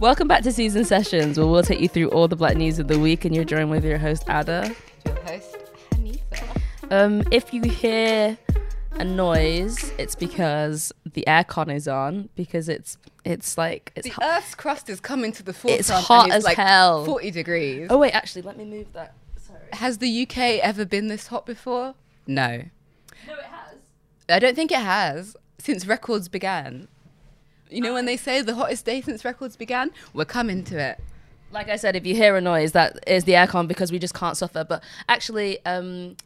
Welcome back to Seasoned Sessions, where we'll take you through all the black news of the week, and you're joined with your host Ada. Your host, Hanifa. Um, if you hear a noise, it's because the aircon is on because it's it's like it's The. Earth's crust is coming to the forefront. It's hot it's as like hell. 40 degrees. Oh wait, actually, let me move that. Sorry. Has the UK ever been this hot before? No. No, it has. I don't think it has since records began. You know when they say the hottest day since records began? We're coming to it. Like I said, if you hear a noise, that is the aircon because we just can't suffer. But actually, um,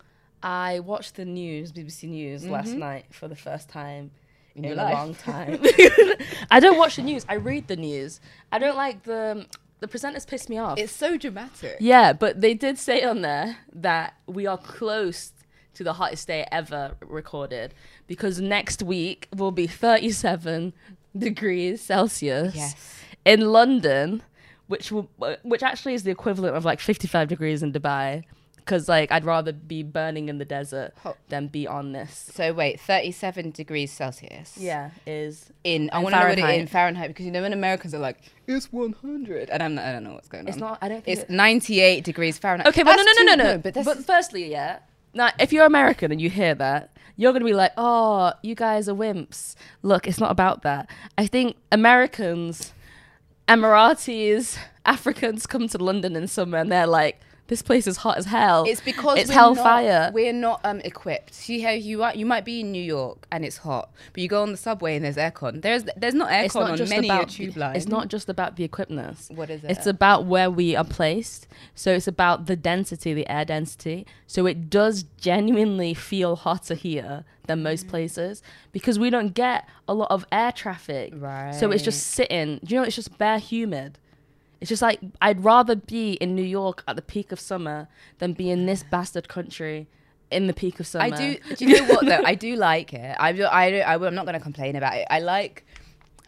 I watched the news, BBC News, last night for the first time in, your a long time. I don't watch the news. I read the news. I don't like the the presenters piss me off. It's so dramatic. yeah, but they did say on there that we are close to the hottest day ever recorded because next week will be 37 degrees Celsius Yes. in London, which will, uh, which actually is the equivalent of like 55 degrees in Dubai. Because like I'd rather be burning in the desert Hot. than be on this. So wait, 37 degrees Celsius. Yeah, is In I want to know what it Fahrenheit. in Fahrenheit because you know when Americans are like it's 100 and I'm not, I don't know what's going on. it's not. I don't. Think It's it- 98 degrees Fahrenheit. Okay, but no, no, no, no, no. But But, firstly, yeah. Now, if you're American and you hear that, you're gonna be like, "Oh, you guys are wimps." Look, it's not about that. I think Americans, Emiratis, Africans come to London in summer and they're like, "This place is hot as hell." It's because it's we're hellfire. Not, we're not um, equipped. See how you are. You might be in New York and it's hot, but you go on the subway and there's aircon. There's there's not aircon on just many about tube line. it's not just about the equipment. What is it? It's about where we are placed. So it's about the density, the air density. So it does genuinely feel hotter here than Mm. most places because we don't get a lot of air traffic. Right. So it's just sitting. Do you know? It's just bare humid. It's just like I'd rather be in New York at the peak of summer than be in this bastard country in the peak of summer. I do. Do you know what though? I do like it. I do, I, do, I am not going to complain about it. I like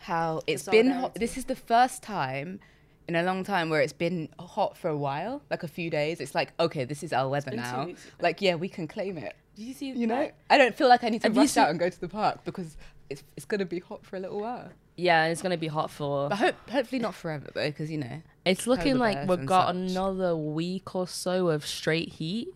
how it's been. Hot. This is the first time in a long time where it's been hot for a while, like a few days. It's like okay, this is our weather now. Like yeah, we can claim it. Did you see? You know. I don't feel like I need to Have rush out and go to the park because it's it's going to be hot for a little while. Yeah, it's gonna be hot for. But hope, hopefully not forever though, because you know. It's looking like we've got such. another week or so of straight heat.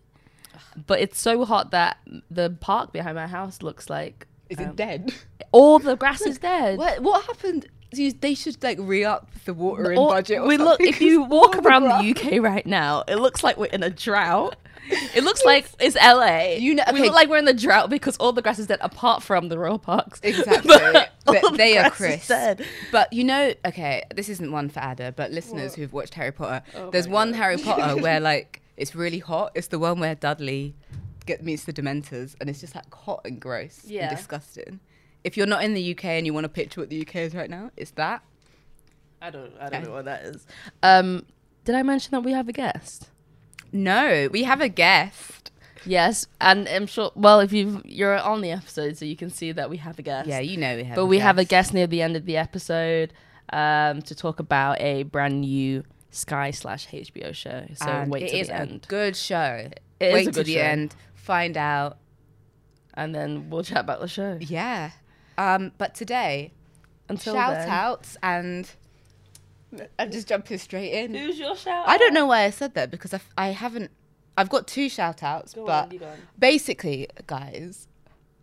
But it's so hot that the park behind my house looks like Is um, it dead? all the grass is dead. What what happened? You- They should like re up the water budget. Or we look if you walk all the around the UK right now, it looks like we're in a drought. It looks like it's LA. You know- we look like we're in the drought because all the grass is dead, apart from the royal parks. Exactly. But But all the they are crisp. dead. But you know, okay, this isn't one for Ada, but listeners who've watched Harry Potter, Oh there's one God. Harry Potter where like it's really hot. It's the one where Dudley get meets the Dementors, and it's just like hot and gross Yeah. and disgusting. If you're not in the UK and you want to picture what the UK is right now, it's that. I don't I don't know what that is. Um, did I mention that we have a guest? No, we have a guest. Yes, and I'm sure. Well, if you you're on the episode, so you can see that we have a guest. Yeah, you know we have. but we have a guest near the end of the episode um, to talk about a brand new Sky slash HBO show. So And wait it is the a end, good show. It is wait a to the show. end, find out. and then we'll chat about the show. Yeah. Um, but today, Until shout then, outs and I'm just jumping straight in. Who's your shout? I don't know why I said that because i haven't I've got two shout outs, Go but on, on. basically, guys,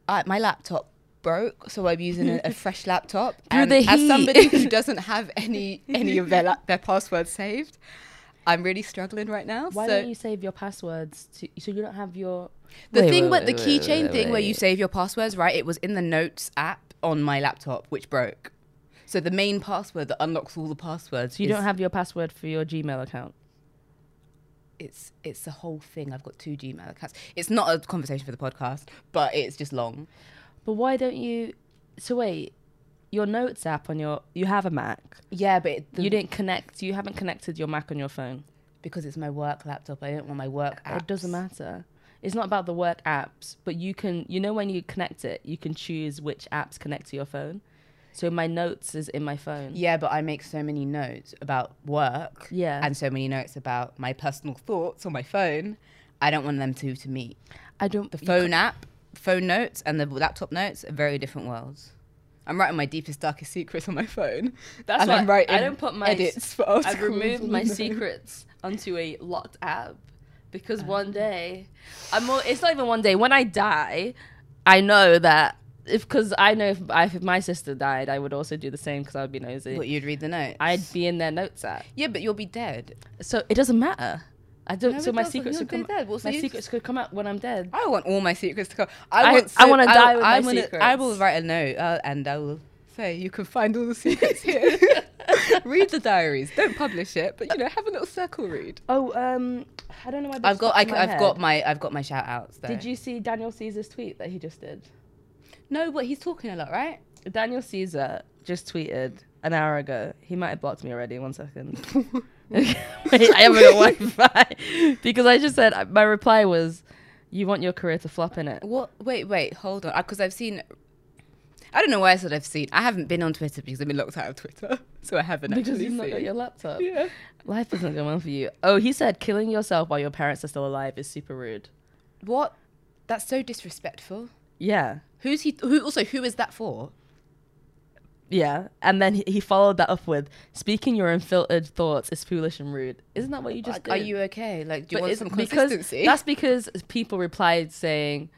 I, my laptop broke, so I'm using a, a fresh laptop. Through and the as somebody who doesn't have any any of their la- their passwords saved, I'm really struggling right now. Why so don't you save your passwords to, so you don't have your the Wait, thing wait, with the wait, wait, keychain thing where you save your passwords, right? It was in the notes app on my laptop, which broke. So the main password that unlocks all the passwords. So you don't have your password for your Gmail account. it's it's the whole thing. I've got two Gmail accounts. It's not a conversation for the podcast, but it's just long. But why don't you? So wait, your Notes app on your you have a Mac. Yeah, but it, the, you didn't connect. You haven't connected your Mac on your phone. because it's my work laptop. I don't want my work apps. It doesn't matter. It's not about the work apps, but you can. You know when you connect it, you can choose which apps connect to your phone. So my Notes is in my phone. Yeah, but I make so many notes about work. Yeah. And so many notes about my personal thoughts on my phone. I don't want them two to meet. I don't. The phone app, phone notes, and the laptop notes are very different worlds. I'm writing my deepest, darkest secrets on my phone. That's and why I'm writing I don't put my edits for I've removed my secrets onto a locked app because Ah. one day, I'm. It's not even one day. When I die, I know that if because I know if, I, if my sister died, I would also do the same because I would be nosy. What you'd read the notes. I'd be in their notes app, yeah, but you'll be dead. so it doesn't matter. I don't. No, so my secrets could come. be dead. Well, so my secrets could come out when I'm dead. I want all my secrets to come. I- I want. I wanna die with I my wanna- I will write a note uh, and I will say you can find all the secrets here. read the diaries. Don't publish it, but you know, have a little circle read. Oh, um, I don't know why. I've got. I, have got my. I've got my shout outs. Though. Did you see Daniel Caesar's tweet that he just did? No, but he's talking a lot, right? Daniel Caesar just tweeted an hour ago. He might have blocked me already. One second. Wait, I haven't got Wi-Fi because I just said uh, my reply was, "You want your career to flop in it." What? Wait, wait, hold on. Uh, because I've seen. I don't know why I said I've seen. I haven't been on Twitter because I've been locked out of Twitter, so I haven't Because actually you've not got your laptop. yeah. Life isn't going well for you. Oh, he said killing yourself while your parents are still alive is super rude. What? That's so disrespectful. Yeah, Who's he? Who also? Who is that for? yeah. And then he, he followed that up with speaking your unfiltered thoughts is foolish and rude. Isn't that what you just Like, did? are you okay? Like, do you But want some because consistency? that's because people replied saying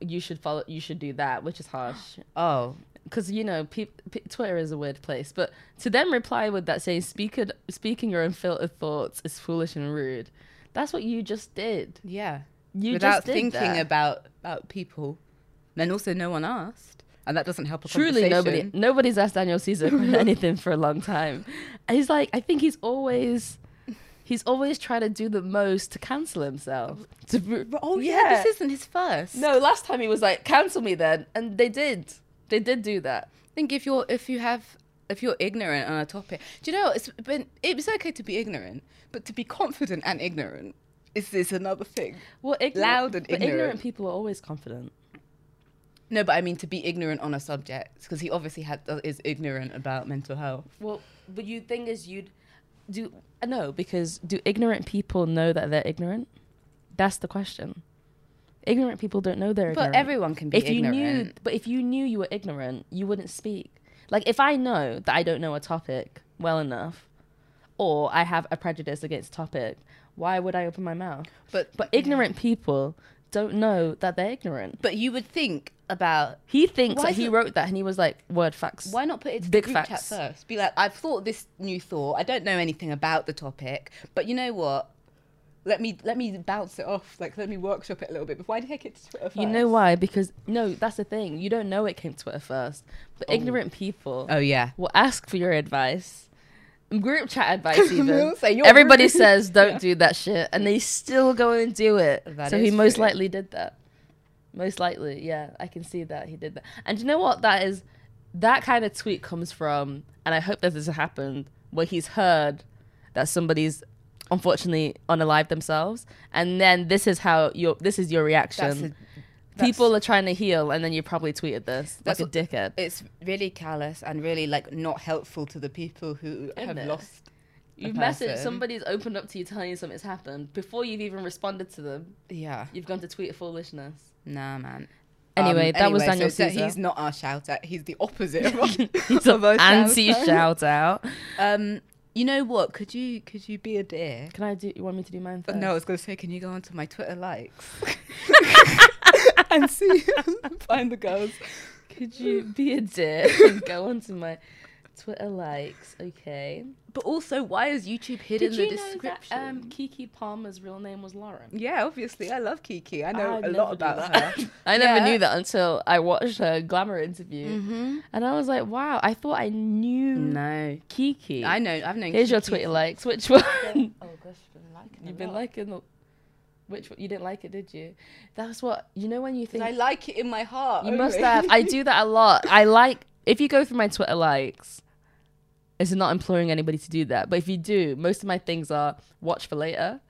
you should follow you should do that which is harsh oh, because you know peop pe- twitter is a weird place but to then reply with that saying speaking speaking your unfiltered thoughts is foolish and rude that's what you just did yeah. you Without just did thinking that. about about people, then also no one asked, and that doesn't help a truly nobody nobody's asked daniel caesar anything for a long time and he's like i think he's always he's always trying to do the most to cancel himself to, Oh yeah. this isn't his first. No, last time he was like, cancel me then. And they did. They did do that. I think if you're if you have if you're ignorant on a topic, do you know it's been it's okay to be ignorant, but to be confident and ignorant is is another thing. Well, ignorant, Loud and ignorant. ignorant. people are always confident. No, but I mean to be ignorant on a subject because he obviously had uh, is ignorant about mental health. Well, but you thing is, you'd do no because do ignorant people know that they're ignorant? That's the question. Ignorant people don't know they're But ignorant. everyone can be if you knew, but if you knew you were ignorant, you wouldn't speak. Like if I know that I don't know a topic well enough, or I have a prejudice against topic, why would I open my mouth? But But ignorant people don't know that they're ignorant. but you would think about He thinks that he it- wrote that and he was like, word facts. why not put it to Big the facts. first? Be like, I've thought this new thought. I don't know anything about the topic, but you know what? Let me let me bounce it off. Like let me workshop it a little bit before I take it to Twitter first. You know why? Because, no, that's the thing. You don't know it came to Twitter first. But Oh. ignorant people Oh yeah. will ask for your advice. Group chat advice, even. Say, Everybody rude." says, don't Yeah. do that shit. And they still go and do it. That so he most true. likely did that. Most likely, yeah. I can see that he did that. And you know what that is? That kind of tweet comes from, and I hope that this has happened, where he's heard that somebody's unfortunately unalive themselves, and then this is how your this is your reaction. That's People are trying to heal, and then you probably tweeted this That's like a dickhead. it's really callous and really like not helpful to the people who Isn't have it? lost. You've messaged somebody's opened up to you, telling you something's happened before you've even responded to them. Yeah. You've gone to tweet a foolishness. Nah, man. Anyway, that was Daniel so Caesar. He's not our shout out. He's the opposite He's of our an anti shout out. Um, you know what? Could you could you be a dear? Can I do? You want me to do mine first? No, I was gonna say, can you go onto my Twitter likes and see find the girls? Could you be a dick and go onto my Twitter likes? Okay. But also, why is YouTube hidden Did in you the know description? that um, Keke Palmer's real name was Lauren? yeah, obviously, I love Keke. I know I'd a lot about that. her. I never Yeah. knew that until I watched her glamour interview, Mm-hmm. and I was like, "Wow!" I thought I knew No, Kiki. I know. I've known. Here's your Twitter likes. Which one? Oh gosh, been liking. You've been liking the. Which? You didn't like it, did you? That's what you know when you think I like it in my heart. You must have. I do that a lot. I like if you go through my Twitter likes. It's not imploring anybody to do that, but if you do, most of my things are watch for later.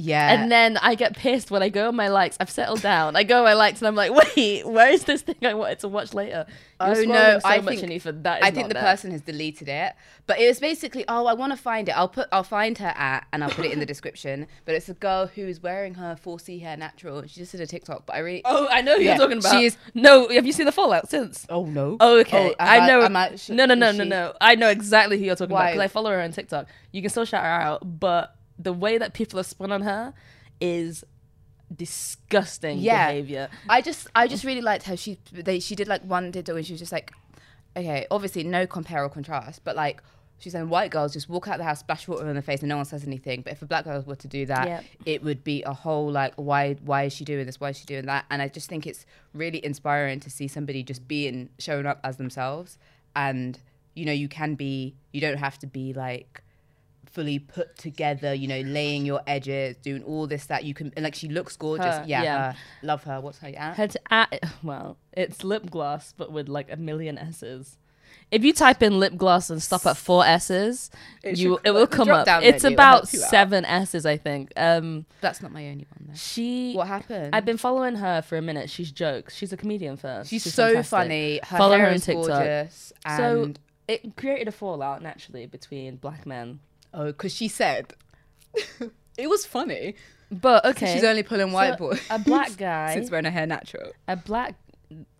Yeah. And then I get pissed when I go on my likes. I've settled down. I go on my likes and I'm like, wait, where is this thing I wanted to watch later? You're Oh, no, so I much, think- Anifa, that is I think the there. person has deleted it, but it was basically, oh, I want to find it. I'll put, I'll find her at, and I'll put it in the description. But it's a girl who's wearing her 4C hair natural. She just did a TikTok, but I really, Oh, I know who Yeah, you're talking about. she is- No, have you seen the fallout since? oh no, Oh, okay. Oh, am I know. I- sh- no, no, no, is no, no. I know exactly who you're talking about because I follow her on TikTok. You can still shout her out, but the way that people are spun on her is disgusting Yeah. behavior. I just, I just really liked how she, they, she did like one TikTok and she was just like, okay, obviously no compare or contrast, but like. She's saying white girls just walk out the house, splash water in their face, and no one says anything. But if a black girl were to do that, Yep. it would be a whole like, why, why is she doing this? Why is she doing that? And I just think it's really inspiring to see somebody just being showing up as themselves. And you know, you can be, you don't have to be like fully put together. You know, laying your edges, doing all this that you can. And like, she looks gorgeous. Her, yeah, yeah. her. love her. What's her? Yeah. Her to at well, it's lip gloss, but with like a million S's. If you type in lip gloss and stop at four S's, It you should- it will come up. It's menu about you out. seven S's, I think. Um, That's not my only one though. she. What happened? I've been following her for a minute. She's jokes. She's a comedian first. She's, so fantastic. funny. Her Follow hair her on is TikTok. gorgeous. So it created a fallout naturally between black men. Oh, because she said it was funny. But okay, She's only pulling white So, boys. a black guy, since wearing her hair natural. a black.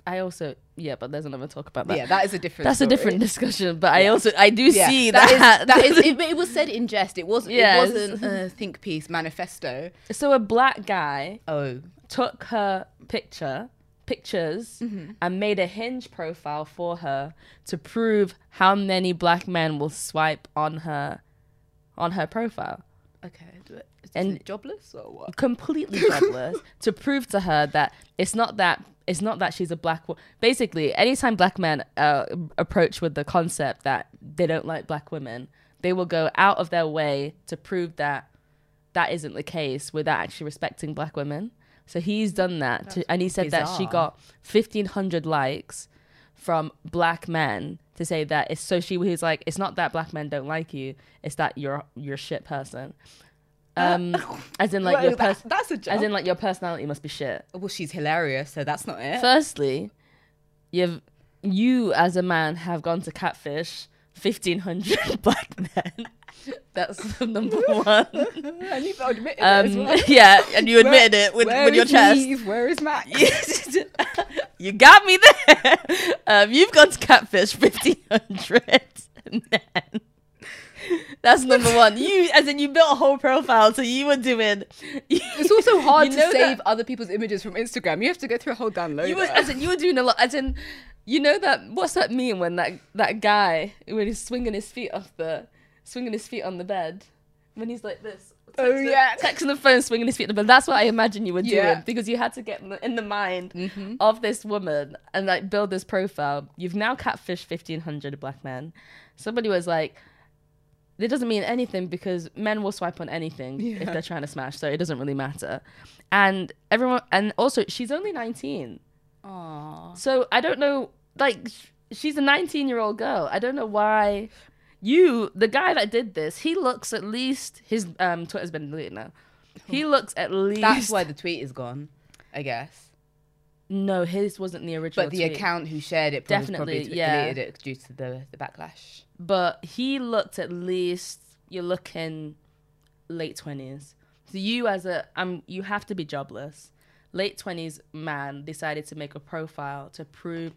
I also yeah, but there's another talk about that. yeah, that is a different. That's a different discussion. But I also I do Yeah, see that that. is that is. It, it was said in jest. It wasn't. Yes. It wasn't a think piece manifesto. so a black guy Oh, took her picture pictures Mm-hmm. and made a hinge profile for her to prove how many black men will swipe on her on her profile okay. Do it. Is And- it jobless or what? completely jobless to prove to her that it's not that it's not that she's a black woman. basically anytime black men uh, approach with the concept that they don't like black women they will go out of their way to prove that that isn't the case without actually respecting black women so he's done that to, and he said that she got 1500 likes from black men to say that it's so she was like it's not that black men don't like you it's that you're you're a shit person. Um as in like Well, your that- that's a joke. as in like your personality must be shit. Well, she's hilarious, so that's not it. firstly you've you as a man have gone to catfish 1500 black men. That's number one. And you've admitted um yeah and you admitted it with, with your chest. Where is Matt? You got me there. Um, you've gone to catfish fifteen hundred. That's number one. You, as in, you built a whole profile, so you were doing. It's also hard You to know save that- other people's images from Instagram. You have to go through a whole download. You were, as in, you were doing a lot. As in, you know that what's that meme when that that guy when he's swinging his feet off the swinging his feet on the bed when he's like this. Oh, yeah. texting the phone, swinging his feet on the bed. That's what I imagine you were doing because you had to get in the, in the mind Mm-hmm. of this woman and like build this profile. You've now catfished fifteen hundred black men. Somebody was like, "It doesn't mean anything because men will swipe on anything if they're trying to smash, so it doesn't really matter." And everyone, and also she's only nineteen. Aww. So I don't know, like, she's a 19 year old girl. I don't know why you, the guy that did this, he looks at least, his um, Twitter's been deleted now. He looks at least. That's why the tweet is gone, I guess. No, his wasn't the original. But the tweet. account who shared it probably, Definitely, probably yeah. deleted it due to the, the backlash. But he looked at least, you're looking late 20s. So you, as a, um, you have to be jobless. Late 20s man decided to make a profile to prove.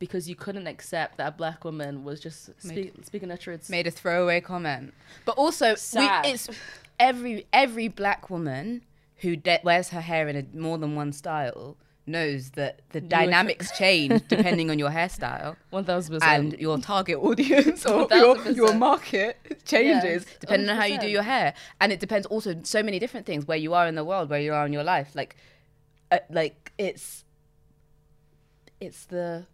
Because you couldn't accept that a black woman was just speak, speaking her truths. Made a throwaway comment. But also, we, it's every every black woman who de- wears her hair in a, more than one style knows that the dynamics change depending on your hairstyle. One thousand and percent. And your target audience or your, your market changes depending on how you do your hair and it depends also so many different things where you are in the world where you are in your life like uh, like it's it's the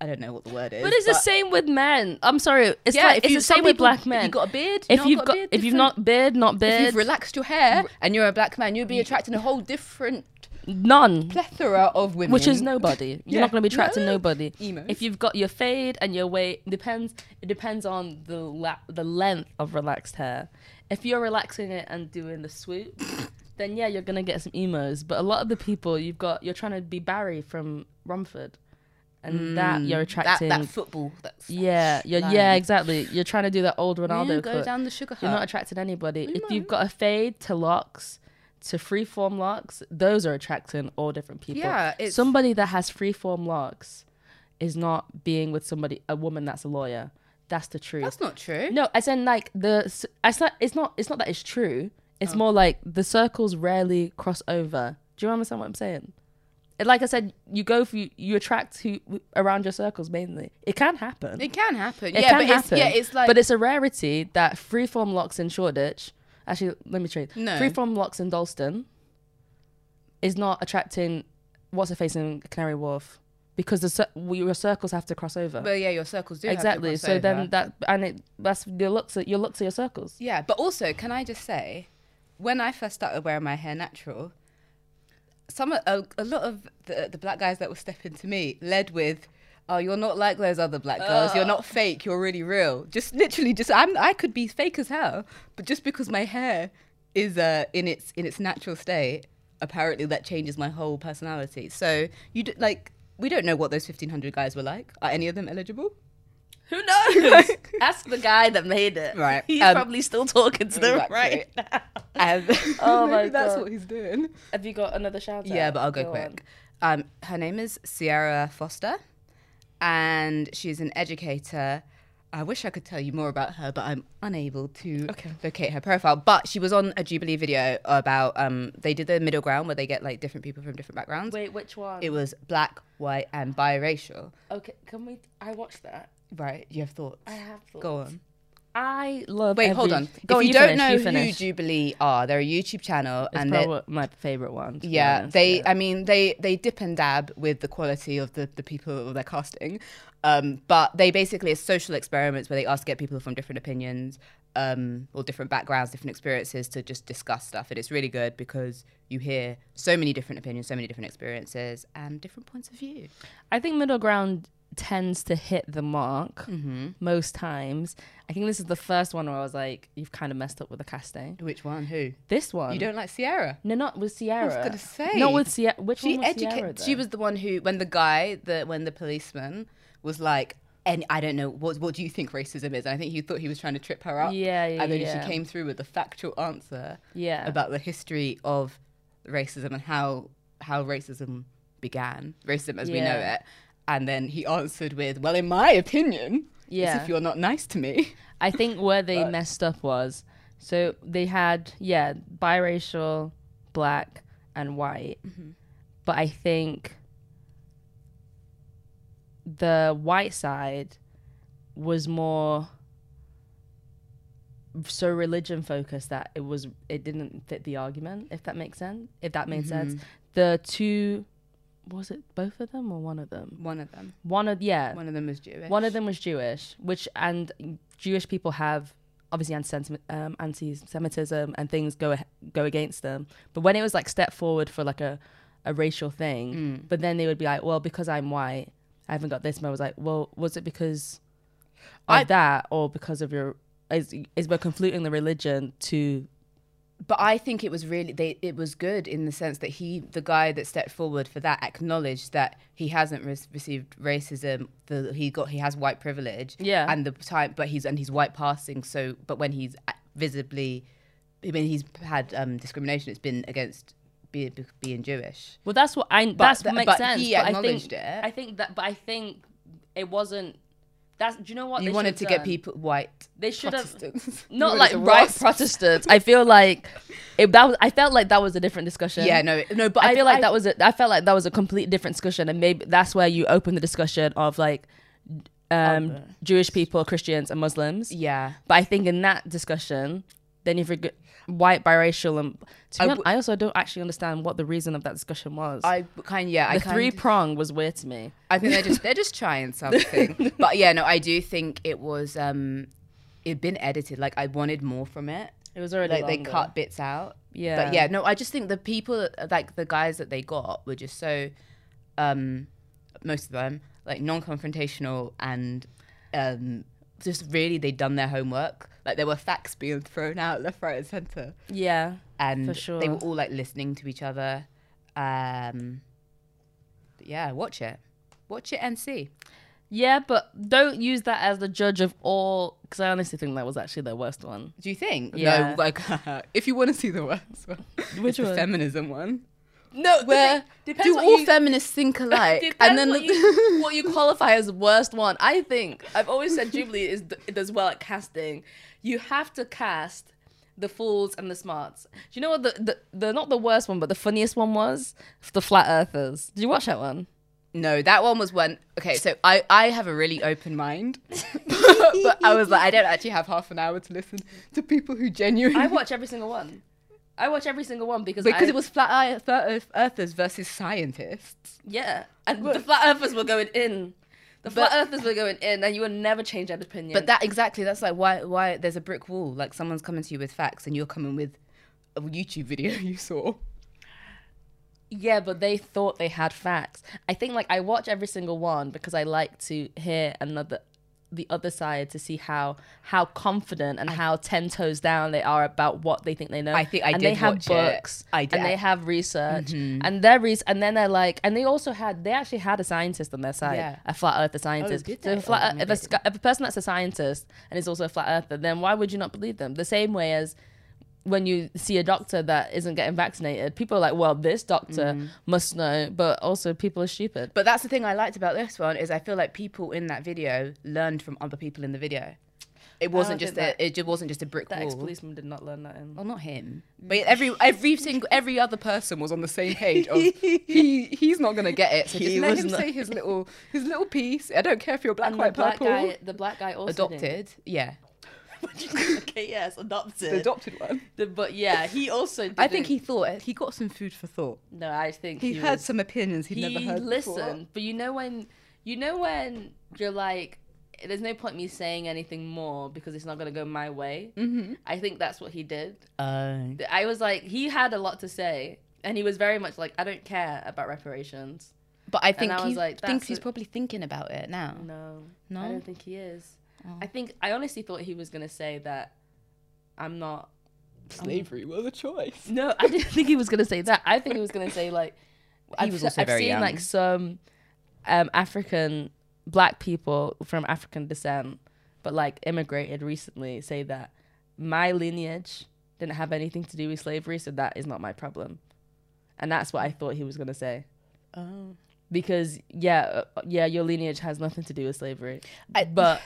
I don't know what the word is But it's the same with men. I'm sorry. It's yeah, like if it's you, the same with people- black men. you've got a beard, if you've got, got, beard, if you've not beard, not if beard, you've relaxed your hair mm. and you're a black man, you'll be mm. attracting a whole different none. plethora of women, Which is nobody. You're Yeah. not going to be attracting No. nobody. Emos. If you've got your fade and your weight, depends. It depends on the la- the length of relaxed hair. If you're relaxing it and doing the swoop, then yeah, you're gonna get some emos. But a lot of the people you've got, you're trying to be Barry from Romford, and that you're Mm, that, attracting. that football. That's yeah, you're, yeah, exactly. You're trying to do that old Ronaldo. go cut. down the sugar You're not attracting anybody. You If you've got a fade to locks, to freeform locks, those are attracting all different people. Yeah, it's- somebody that has freeform locks is not being with somebody, a woman that's a lawyer. That's the truth. That's not true. No, as in like the. s- It's not. It's not. It's not that it's true. It's Oh. more like the circles rarely cross over. Do you understand what I'm saying? Like I said, you go for you attract who around your circles mainly. It can happen. It can happen. It yeah, can but happen. it's yeah, it's like but it's a rarity that freeform locks in Shoreditch. Actually, let me trade. No. Freeform locks in Dalston is not attracting what's her face in Canary Wharf because the we, your circles have to cross over. well, yeah, your circles do exactly. So over. then that and it that's your looks at your looks at your circles. Yeah, but also, can I just say, when I first started wearing my hair natural, some a, a lot of the, the black guys that were stepping to me led with, "Oh, you're not like those other black girls. You're not fake. You're really real." Just literally, just I'm I could be fake as hell, but just because my hair is uh, in its in its natural state, apparently that changes my whole personality. So you d- like. We don't know what those 1500 guys were like. Are any of them eligible? Who knows? Ask the guy that made it. Right. He's Um, probably still talking to them Exactly. right now. And Oh my maybe that's God. what he's doing. Have you got another shout out? Yeah, but I'll go, on. quick. Um, her name is Sierra Foster, and she's an educator. I wish I could tell you more about her, but I'm unable to Okay. locate her profile. But she was on a Jubilee video about um, they did the middle ground where they get like different people from different backgrounds. Wait, which one? It was black, white, and biracial. okay. Can we? I watched that. Right? You have thoughts? I have thoughts. Go on. I love. Wait, every- hold on. Go if on, you, don't finish, know you who finish. Jubilee are, they're a YouTube channel, It's and they're probably my favorite one. yeah honest, they yeah. i mean they they dip and dab with the quality of the the people they're casting um but they basically are social experiments where they ask to get people from different opinions um or different backgrounds different experiences to just discuss stuff and it's really good because you hear so many different opinions so many different experiences and different points of view I think middle ground tends to hit the mark mm-hmm. most times. I think this is the first one where I was like, "You've kind of messed up with the casting." which one who This one, you don't like sierra No, not with Sierra. gonna say. Not with Sierra. Which she one was Sierra? educated though? she was the one who when the guy the when the policeman was like and I don't know what what do you think racism is? And I think he thought he was trying to trip her up. Yeah, yeah, And then yeah. she came through with a factual answer Yeah. about the history of racism and how how racism began, racism as we know it. And then he answered with, "Well, in my opinion, Yeah. as if you're not nice to me." I think where they But- messed up was so they had yeah biracial, black and white, Mm-hmm. but I think the white side was more so religion focused that it was it didn't fit the argument if that makes sense if that made sense Mm-hmm. the two was it both of them or one of them One of them, one of yeah one of them was Jewish. one of them was Jewish, which and Jewish people have obviously anti um, anti-Semitism and things go go against them. But when it was like step forward for like a a racial thing, Mm. but then they would be like, well, because I'm white, I haven't got this. And I was like, well, was it because of I- that or because of your is is we're conflating the religion to but I think it was really they it was good in the sense that he the guy that stepped forward for that acknowledged that he hasn't re- received racism the he got he has white privilege Yeah. and the time but he's and he's white passing so but when he's visibly I mean he's had um, discrimination it's been against being being Jewish well, that's what I that's th- what makes but sense. he but I acknowledged think, it. I think that, but I think it wasn't. That's do you know what you they wanted to get done? people white They should have Protestants not like right Protestants. I feel like it, that was. I felt like that was a different discussion. yeah no no but I, feel like that was. A, I felt like that was a complete different discussion, and maybe that's where you open the discussion of like um, Jewish people, Christians, and Muslims. yeah But I think in that discussion, then you forget white, biracial, and to I be hon- w- I also don't actually understand what the reason of that discussion was. I kind of, yeah I the kind three prong was weird to me. I think they're just they're just trying something. but yeah, no, I do think it was um it'd been edited. Like I wanted more from it. It was already Like they cut bits out. Yeah, But yeah, no, I just think the people like the guys that they got were just so um most of them like non-confrontational and um just really they'd done their homework. Like there were facts being thrown out left, right, and center, Yeah. and For sure. they were all like listening to each other. Um, yeah, watch it, watch it and see. Yeah, but don't use that as the judge of all. Because I honestly think that was actually their worst one. Do you think? Yeah. No, like if you want to see the worst one, Which it's the feminism one. No, Where do all feminists think alike? And then what, the- you, what you qualify as worst one. I think I've always said Jubilee is does well at casting. You have to cast the fools and the smarts. Do you know what the, the the not the worst one, but the funniest one was the flat earthers. Did you watch that one? No, that one was when. Okay, so I I have a really open mind, but I was like, I don't actually have half an hour to listen to people who genuinely. I watch every single one. I watch every single one because because I- it was flat earth- earthers versus scientists. yeah, and the flat earthers were going in. The flat earthers were going in, and you would never change that opinion. But that exactly that's like why why there's a brick wall. Like someone's coming to you with facts, and you're coming with a YouTube video you saw. Yeah, but they thought they had facts. I think like I watch every single one because I like to hear another the other side to see how how confident and how ten toes down they are about what they think they know. I think I and did they have watch it. books I did. and they have research Mm-hmm. and their re- and then they're like and they also had they actually had a scientist on their side, Yeah. a flat earther scientist. did so if, a flat, Oh, if, maybe a, I if a person that's a scientist and is also a flat earther, then why would you not believe them? The same way as when you see a doctor that isn't getting vaccinated, people are like, "Well, this doctor Mm. must know," but also people are stupid. But that's the thing I liked about this one is I feel like people in that video learned from other people in the video. It wasn't just that- a, it just wasn't just a brick That wall. ex policeman did not learn that in. Well, not him, but every every single every other person was on the same page. Of, he he's not gonna get it, so just He let him not- say his little his little piece. I don't care if you're black, And the white, black purple. guy, the black guy also did. adopted, yeah, okay, yes, adopted. the adopted one. The- but yeah, he also. I think he thought he got some food for thought. No, I think He, he, had was- some opinions he'd he never heard He listened, but you know when you know when you're like, there's no point me saying anything more because it's not gonna go my way. Mm-hmm. I think that's what he did. Uh, I was like, he had a lot to say, and he was very much like, I don't care about reparations. but I think I he like, thinks that's he's a- probably thinking about it now. No, No? I don't think he is. Oh. I think I honestly thought he was gonna say that I'm not. Slavery was a choice. No, I didn't think he was gonna say that. I think he was gonna say like. He I've, was also I've very seen young. like some um, African black people from African descent, but like immigrated recently, say that my lineage didn't have anything to do with slavery, so that is not my problem, and that's what I thought he was gonna say. Oh. Because yeah, uh, yeah, your lineage has nothing to do with slavery, I- but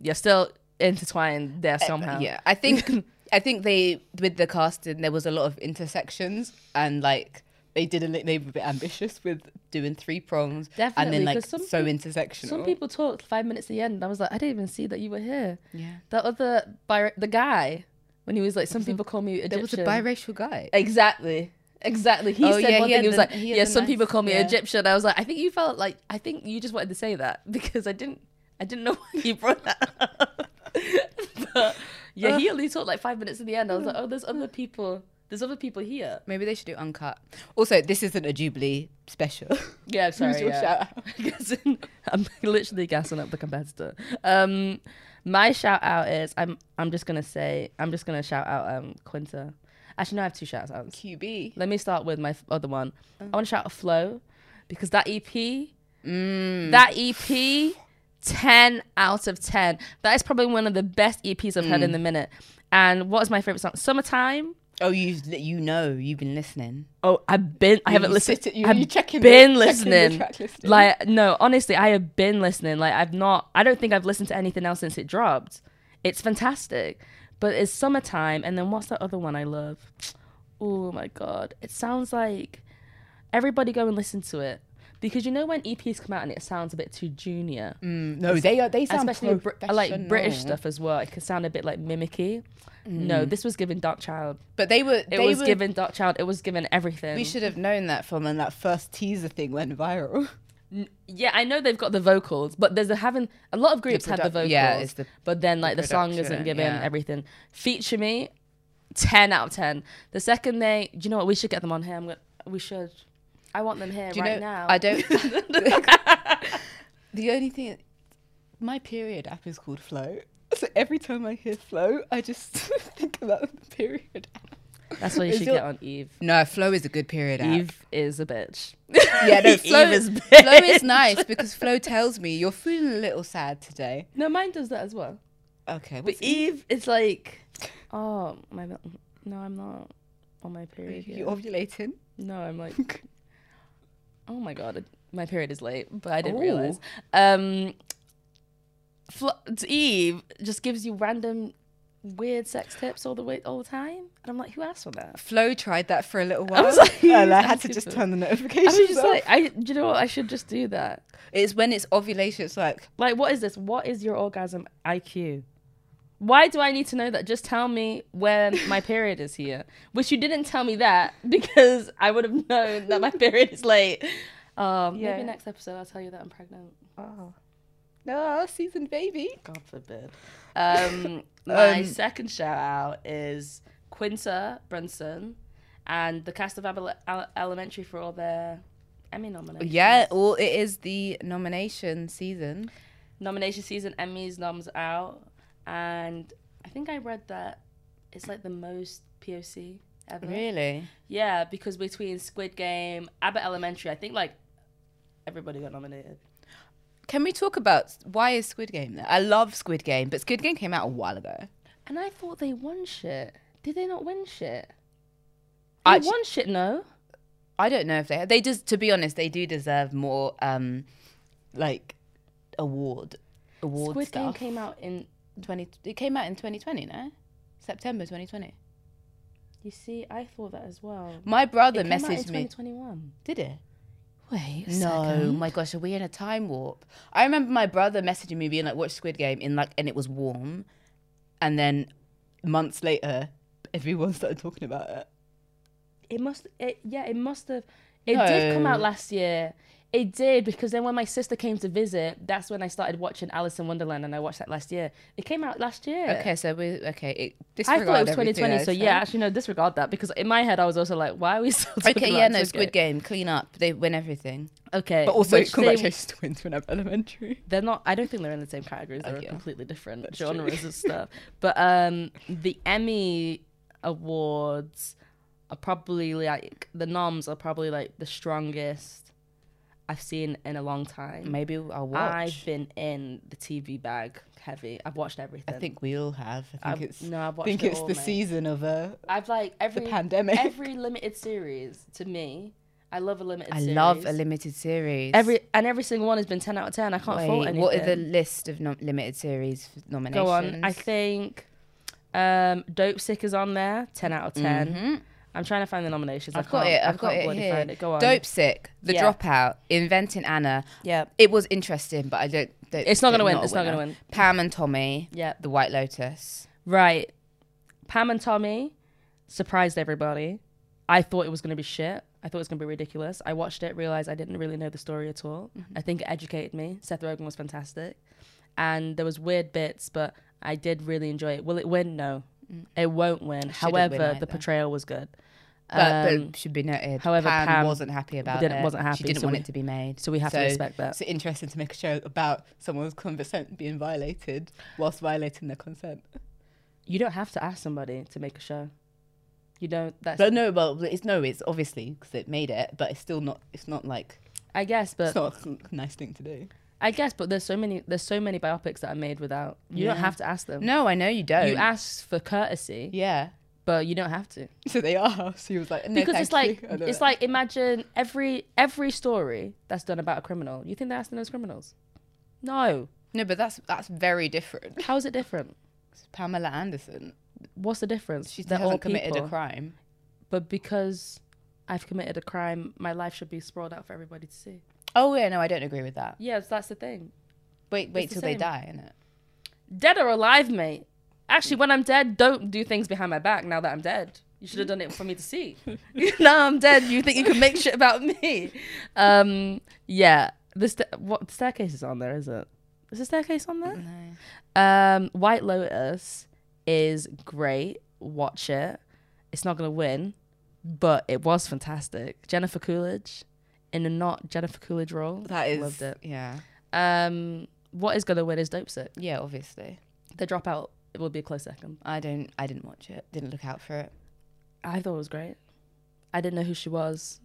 you're still intertwined there somehow. Yeah, I think I think they with the casting there was a lot of intersections and like they did a they were a bit ambitious with doing three prongs and Definitely, then like some so intersectional. Some people talked five minutes at the end. And I was like, I didn't even see that you were here. yeah, The other, bi- the guy, when he was like, some people call me Egyptian. there was a biracial guy. Exactly. Exactly. He Oh, said yeah, one he thing. He was the- like, he "Yeah, some nice- people call me yeah. Egyptian." I was like, "I think you felt like I think you just wanted to say that because I didn't, I didn't know why you brought that up." but yeah, he only talked like five minutes at the end. I was like, "Oh, there's other people. There's other people here." Maybe they should do uncut. Also, this isn't a Jubilee special. Yeah, sorry. Who's your yeah. shout out? I'm literally gassing up the competitor. Um, my shout out is I'm I'm just gonna say I'm just gonna shout out um Quinta. Actually, no, I have two shout outs. QB. Let me start with my f- other one. I want to shout out FLO because that EP, Mm. that EP, ten out of ten. That is probably one of the best EPs I've heard in hmm. the minute. And what is my favorite song? Summertime. Oh, you you know you've been listening. Oh, I've been. I You haven't listened. you- I've you checking been the listening. listing. Like no, honestly, I have been listening. Like I've not. I don't think I've listened to anything else since it dropped. It's fantastic, but it's summertime. And then what's that other one I love? Oh my god, it sounds like everybody go and listen to it because you know when EPs come out and it sounds a bit too junior. Mm, no, they are. They sound Especially Br- like British stuff as well. It can sound a bit like mimicky. No, this was given Dark Child. But they were. It they was were, given Dark Child. It was given everything. We should have known that from when that first teaser thing went viral. Yeah, I know they've got the vocals, but there's a having a lot of groups have the produ- vocals. yeah, the- but then like the the, song isn't given yeah. everything. Feature me, ten out of ten. The second they, do you know what? We should get them on here. I'm gonna, we should. I want them here Do you right know? now. I don't. the only thing, my period app is called Flo. So every time I hear flow, I just think about the period. That's what you Is should your- get on Eve. No, flow is a good period. app. Eve is a bitch. Yeah, no, flow Eve is Flow is nice because flow tells me you're feeling a little sad today. No, mine does that as well. Okay, But Eve? Eve, it's like, oh my, no, I'm not on my Are period. you yet. ovulating? No, I'm like, oh my god, my period is late, but I didn't Ooh. realize. Um, Flo- Eve just gives you random weird sex tips all the way all the time, and I'm like, who asked for that? Flo tried that for a little I while. was like, and I had to just turn the notifications. I was just off. like, I, do you know what? I should just do that. it's when it's ovulation. It's like Like, what is this? What is your orgasm IQ? Why do I need to know that? Just tell me when my period is here. Which you didn't tell me that because I would have known that my period is late. Um, Yeah. Maybe next episode I'll tell you that I'm pregnant. oh no, seasoned baby. God forbid. Um, my Um, second shout out is Quinta Brunson and the cast of Abel- Ele- Elementary for all their Emmy nominations. Yeah, well, it is the nomination season. nomination season Emmys noms out, and I think I read that it's like the most POC ever. Really? Yeah, because between Squid Game, Abbott Elementary, I think like everybody got nominated. Can we talk about why is Squid Game there? I love Squid Game, but Squid Game came out a while ago. And I thought they won shit. Did they not win shit? They Actu- won shit, no. I don't know if they they just to be honest, they do deserve more um like award award Squid Game came out in. 20 it came out in 2020, no? September 2020. You see, I thought that as well. My brother came out in messaged me. 2021. Did it? Wait, a No, second. my gosh, are we in a time warp? I remember my brother messaging me being like, "Watch Squid Game," in like, and it was warm, and then months later, everyone started talking about it. It must. It, yeah, it must have. It did come out last year. It did because then when my sister came to visit, that's when I started watching Alice in Wonderland, and I watched that last year. It came out last year. Okay, so we okay. It, I thought it was 2020, so yeah, actually no, disregard that because in my head I was also like, why are we still talking Okay, about yeah, no, Squid Squid Game, clean up. They win everything. Okay, But also, which they- congratulations to Twins when I'm elementary. They're not. I don't think they're in the same categories. They're Okay. completely different That's true. genres and stuff. But um, the Emmy awards are probably like the noms are probably like the strongest I've seen in a long time. Maybe I'll watch. I've been in the TV bag heavy. I've watched everything. I think we all have. I think I've, it's. no, I've I watched think it it's all, the mate. season of uh, I've like the every pandemic. every limited series to me. I love a limited. I series. love a limited series. every and every single one has been ten out of ten. I can't fault anything. what are the list of nom- limited series nominations? Go on. I think um, Dopesick is on there. Ten out of 10 Mhm. I'm trying to find the nominations. I I've got it. I've got it here. It. Go on. Dopesick, The Yeah. Dropout, Inventing Anna. Yeah. It was interesting, but I don't. don't It's not gonna win. It's not gonna win. Pam and Tommy, Yeah. The White Lotus. Right. Pam and Tommy surprised everybody. I thought it was going to be shit. I thought it was going to be ridiculous. I watched it, realized I didn't really know the story at all. Mm-hmm. I think it educated me. Seth Rogen was fantastic. And there was weird bits, but I did really enjoy it. Will it win? No. It won't win. However, Mm. win the portrayal was good. But, Um, but should be noted. however, Pam, Pam wasn't happy about it. wasn't happy, She didn't so want we- it to be made. so we have to respect that. It's interesting to make a show about someone's consent being violated whilst violating their consent. You don't have to ask somebody to make a show. You don't. That's But no, well, it's no, it's obviously because it made it, but it's still not. It's not like I guess, but it's not a nice thing to do. I guess, but there's so many. There's so many biopics that are made without. You don't have to ask them. No, I know you don't. You ask for courtesy, yeah. but you don't have to. So they are. So he was like, no, because it's like you. It's it. like imagine every every story that's done about a criminal. You think they're asking those criminals? No. no, but that's that's very different. How is it different? It's Pamela Anderson. What's the difference? She They're hasn't committed people, a crime. but because I've committed a crime, my life should be sprawled out for everybody to see. Oh yeah, no, I don't agree with that. Yes, that's the thing. Wait, wait It's till the they same. die, innit? Dead or alive, mate. Actually, when I'm dead, don't do things behind my back. Now that I'm dead, you should have done it for me to see. now I'm dead. You think you can make shit about me? Um, yeah. The sta- what the staircase is on there, is it? Is the staircase on there? No. Um, White Lotus is great. Watch it. It's not gonna win, but it was fantastic. Jennifer Coolidge in a not Jennifer Coolidge role. That is I loved it. Yeah. Um, what is gonna win is Dopesick. Yeah, obviously. The Dropout it will be a close second. I don't. I didn't watch it. Didn't look out for it. I thought it was great. I didn't know who she was.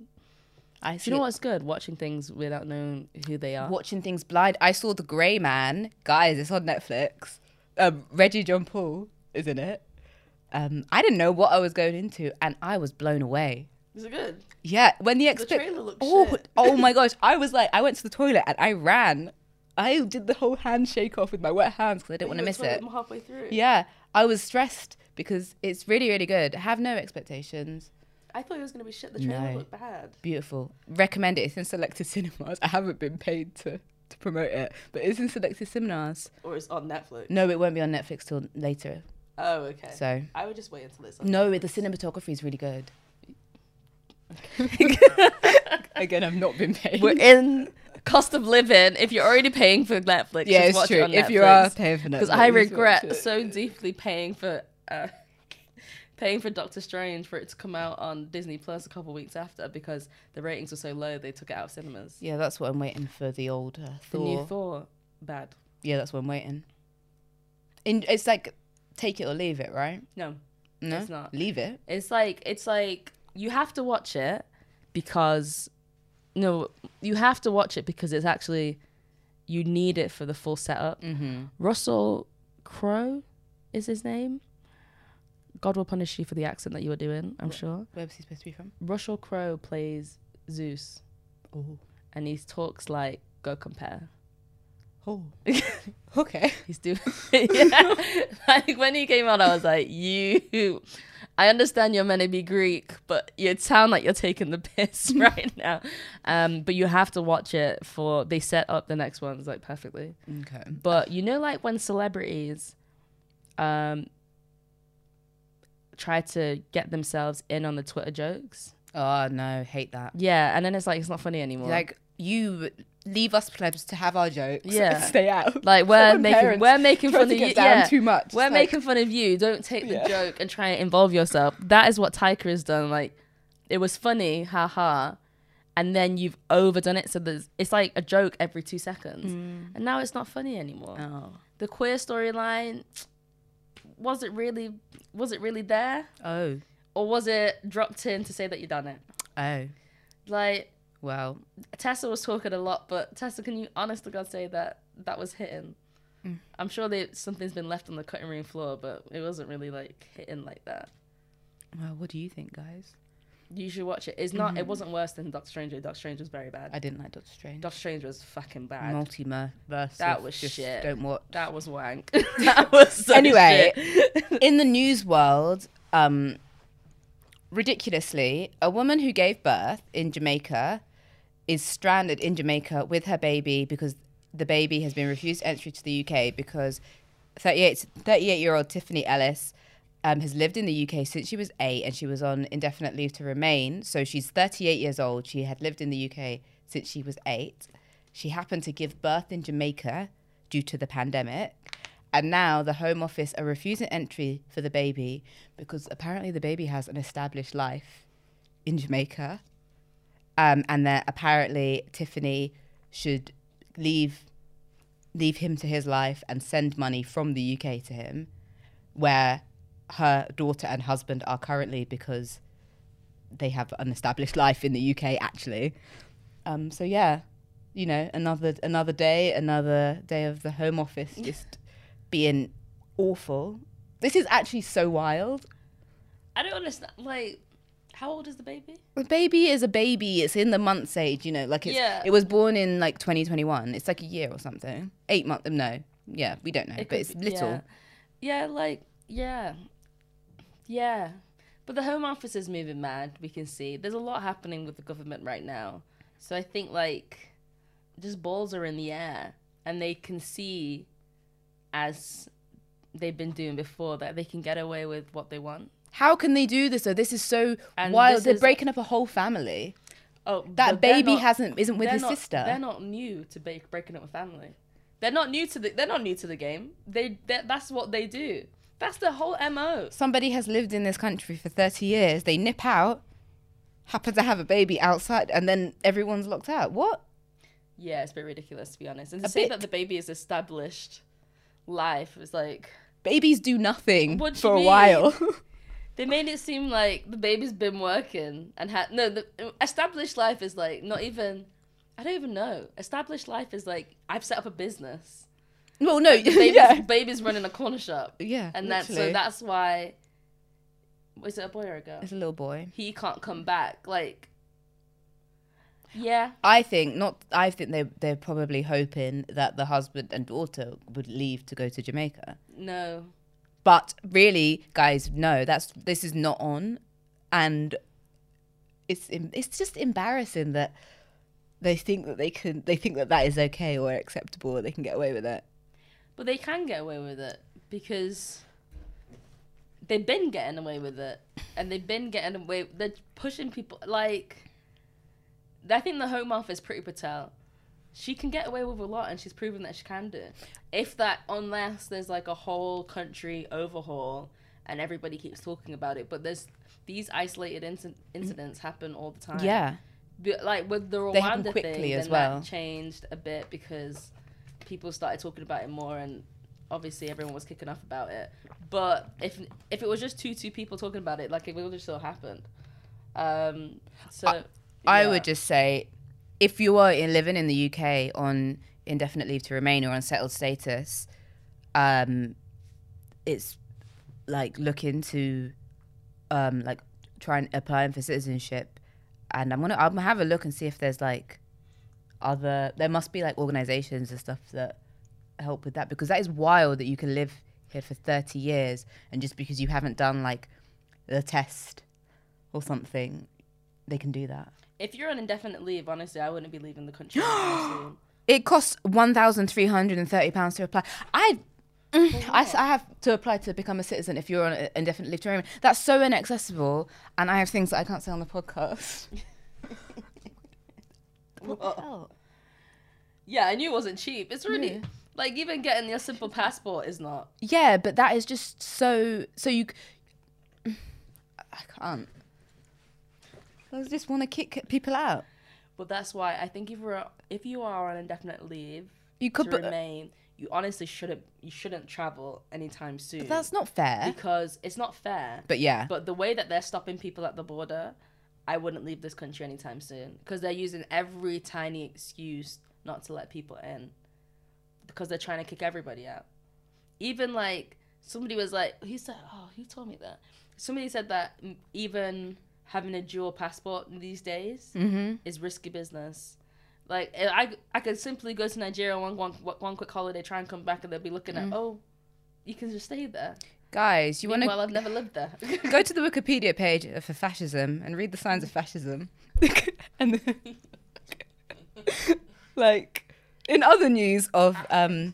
I Do you know what's good? Watching things without knowing who they are. Watching things blind. I saw The Grey Man. Guys, it's on Netflix. Um, Regé-Jean Page is in it. Um, I didn't know what I was going into, and I was blown away. Is it good? Yeah, when the expect. trailer looked oh, shit. oh my gosh! I was like, I went to the toilet and I ran. I did the whole handshake off with my wet hands because I didn't want to miss it. halfway through. Yeah, I was stressed because it's really, really good. Have no expectations. I thought it was gonna be shit. The trailer No. looked bad. Beautiful. Recommend it. It's in selected cinemas. I haven't been paid to, to promote it, but it's in selected cinemas. Or it's on Netflix. No, it won't be on Netflix till later. Oh, okay. So I would just wait until it's on. no, the cinematography is really good. Again, I've not been paid. We're in cost of living. If you're already paying for Netflix, yeah, it's watch true. It on If you are paying for Netflix, because I regret so deeply paying for uh, paying for Doctor Strange for it to come out on Disney Plus a couple weeks after because the ratings were so low they took it out of cinemas. Yeah, that's what I'm waiting for. The old uh, The Thor. new Thor, bad. Yeah, that's what I'm waiting. In, it's like take it or leave it, right? No, No, It's not. Leave it. it's like it's like you have to watch it because no, you have to watch it because it's actually you need it for the full setup. Mm-hmm. Russell Crowe is his name. God will punish you for the accent that you were doing, I'm sure. Where was he supposed to be from? Russell Crowe plays Zeus Oh, and he talks like go compare. Oh, okay. He's doing yeah. like when he came out I was like, You I understand you're meant to be Greek, but you sound like you're taking the piss right now. Um, but you have to watch it for they set up the next ones like perfectly. Okay. But you know, like when celebrities um, try to get themselves in on the Twitter jokes. Oh no, hate that. Yeah, and then it's like it's not funny anymore. Like you leave us plebs to have our jokes. Yeah. stay out. like we're making we're making fun of you. Yeah, too much. we're like- making fun of you. Don't take the Yeah. joke and try and involve yourself. That is what Taika has done. Like it was funny, haha. And then you've overdone it, so there's it's like a joke every two seconds, mm. and now it's not funny anymore. Oh. The queer storyline was it really was it really there? Oh. or was it dropped in to say that you done it? Oh. Like Well. Tessa was talking a lot, but Tessa, can you honest to God say that that was hitting? Mm. I'm sure that something's been left on the cutting room floor, but it wasn't really like hitting like that. Well, what do you think, guys? You should watch it. It's not. It wasn't worse than Doctor Strange. Doctor Strange was very bad. I didn't like Doctor Strange. Doctor Strange was fucking bad. Multiverse. That was just shit. Don't watch. that was wank. that was so Anyway, in the news world, um, ridiculously, a woman who gave birth in Jamaica is stranded in Jamaica with her baby because the baby has been refused entry to the UK because 38, 38 year old Tiffany Ellis um, has lived in the UK since she was eight and she was on indefinite leave to remain. So she's 38 years old. She had lived in the UK since she was eight. She happened to give birth in Jamaica due to the pandemic. And now the Home Office are refusing entry for the baby because apparently the baby has an established life in Jamaica. Um, and that apparently Tiffany should leave leave him to his life and send money from the UK to him, where her daughter and husband are currently because they have an established life in the UK actually. Um, so yeah, you know, another another day, another day of the Home Office just being awful. This is actually so wild. I don't understand. Like, how old is the baby? The baby is a baby. It's in the months age, you know, like it's Yeah. it was born in like 2021. It's like a year or something. 8 months no. Yeah, we don't know, It but it's be- little. Yeah. yeah, like yeah, yeah. But the Home Office is moving mad. We can see there's a lot happening with the government right now. So I think like just balls are in the air, and they can see, as they've been doing before, that they can get away with what they want. How can they do this though? This is so And wild. They're is- breaking up a whole family. Oh, That baby not- hasn't isn't with his not- sister. They're not new to breaking up a family. They're not new to the. They're not new to the game. They. That's what they do. That's the whole mo. Somebody has lived in this country for 30 years. They nip out, happen to have a baby outside, and then everyone's locked out. What? Yeah, it's a bit ridiculous to be honest. And to A say bit. that the baby is established, life was like Babies do nothing What do for you a mean? while. they made it seem like the baby's been working and had no the established life is like not even I don't even know. Established life is like I've set up a business. well, no, The baby's, yeah, baby's running a corner shop. yeah, And that's so that's why was it a boy or a girl? it's a little boy. He can't come back. Like Yeah. I think not. I think they they're probably hoping that the husband and daughter would leave to go to Jamaica. No. But really, guys, no, that's this is not on, and it's it's just embarrassing that they think that they can they think that that is okay or acceptable or they can get away with it. But they can get away with it because they've been getting away with it, and they've been getting away. They're pushing people like. I think the Home Office, Priti Patel, she can get away with a lot, and she's proven that she can do. it. If that, unless there's like a whole country overhaul, and everybody keeps talking about it, but there's these isolated inci- incidents happen all the time. Yeah, But, like with the They happen Rwanda quickly thing, as well. that changed a bit because people started talking about it more, and obviously everyone was kicking off about it. But if if it was just two two people talking about it, like it would have still happened. Um, so I yeah. would just say, if you are in, living in the UK on indefinite leave to remain or unsettled status, um, it's like look into um, like trying applying for citizenship, and I'm gonna I'm gonna have a look and see if there's like other there must be like organizations and stuff that help with that because that is wild that you can live here for 30 years and just because you haven't done like the test or something they can do that If you're on indefinite leave, honestly, I wouldn't be leaving the country anytime. It costs one thousand three hundred and thirty pounds to apply. I, mm, I, s- I have to apply to become a citizen if you're on a- indefinite leave to remain. That's so inaccessible, and I have things that I can't say on the podcast. what the hell? Yeah, I knew it wasn't cheap. It's really Yeah. like even getting your simple passport is not. Yeah, but that is just so. So you, c- I can't. I just want to kick people out. But that's why I think if you're if you are on indefinite leave You could, to uh, remain, you honestly shouldn't you shouldn't travel anytime soon. but that's not fair. because it's not fair. But yeah, But the way that they're stopping people at the border, I wouldn't leave this country anytime soon because they're using every tiny excuse not to let people in because they're trying to kick everybody out. Even like somebody was like, he said, oh, who told me that? Somebody said that even having a dual passport these days mm-hmm. is risky business. Like I, I could simply go to Nigeria one, one, one quick holiday, try and come back, and they'll be looking at, oh, you can just stay there. guys, you want to Well, I've never lived there. go to the Wikipedia page for fascism and read the signs of fascism. and then, like in other news of um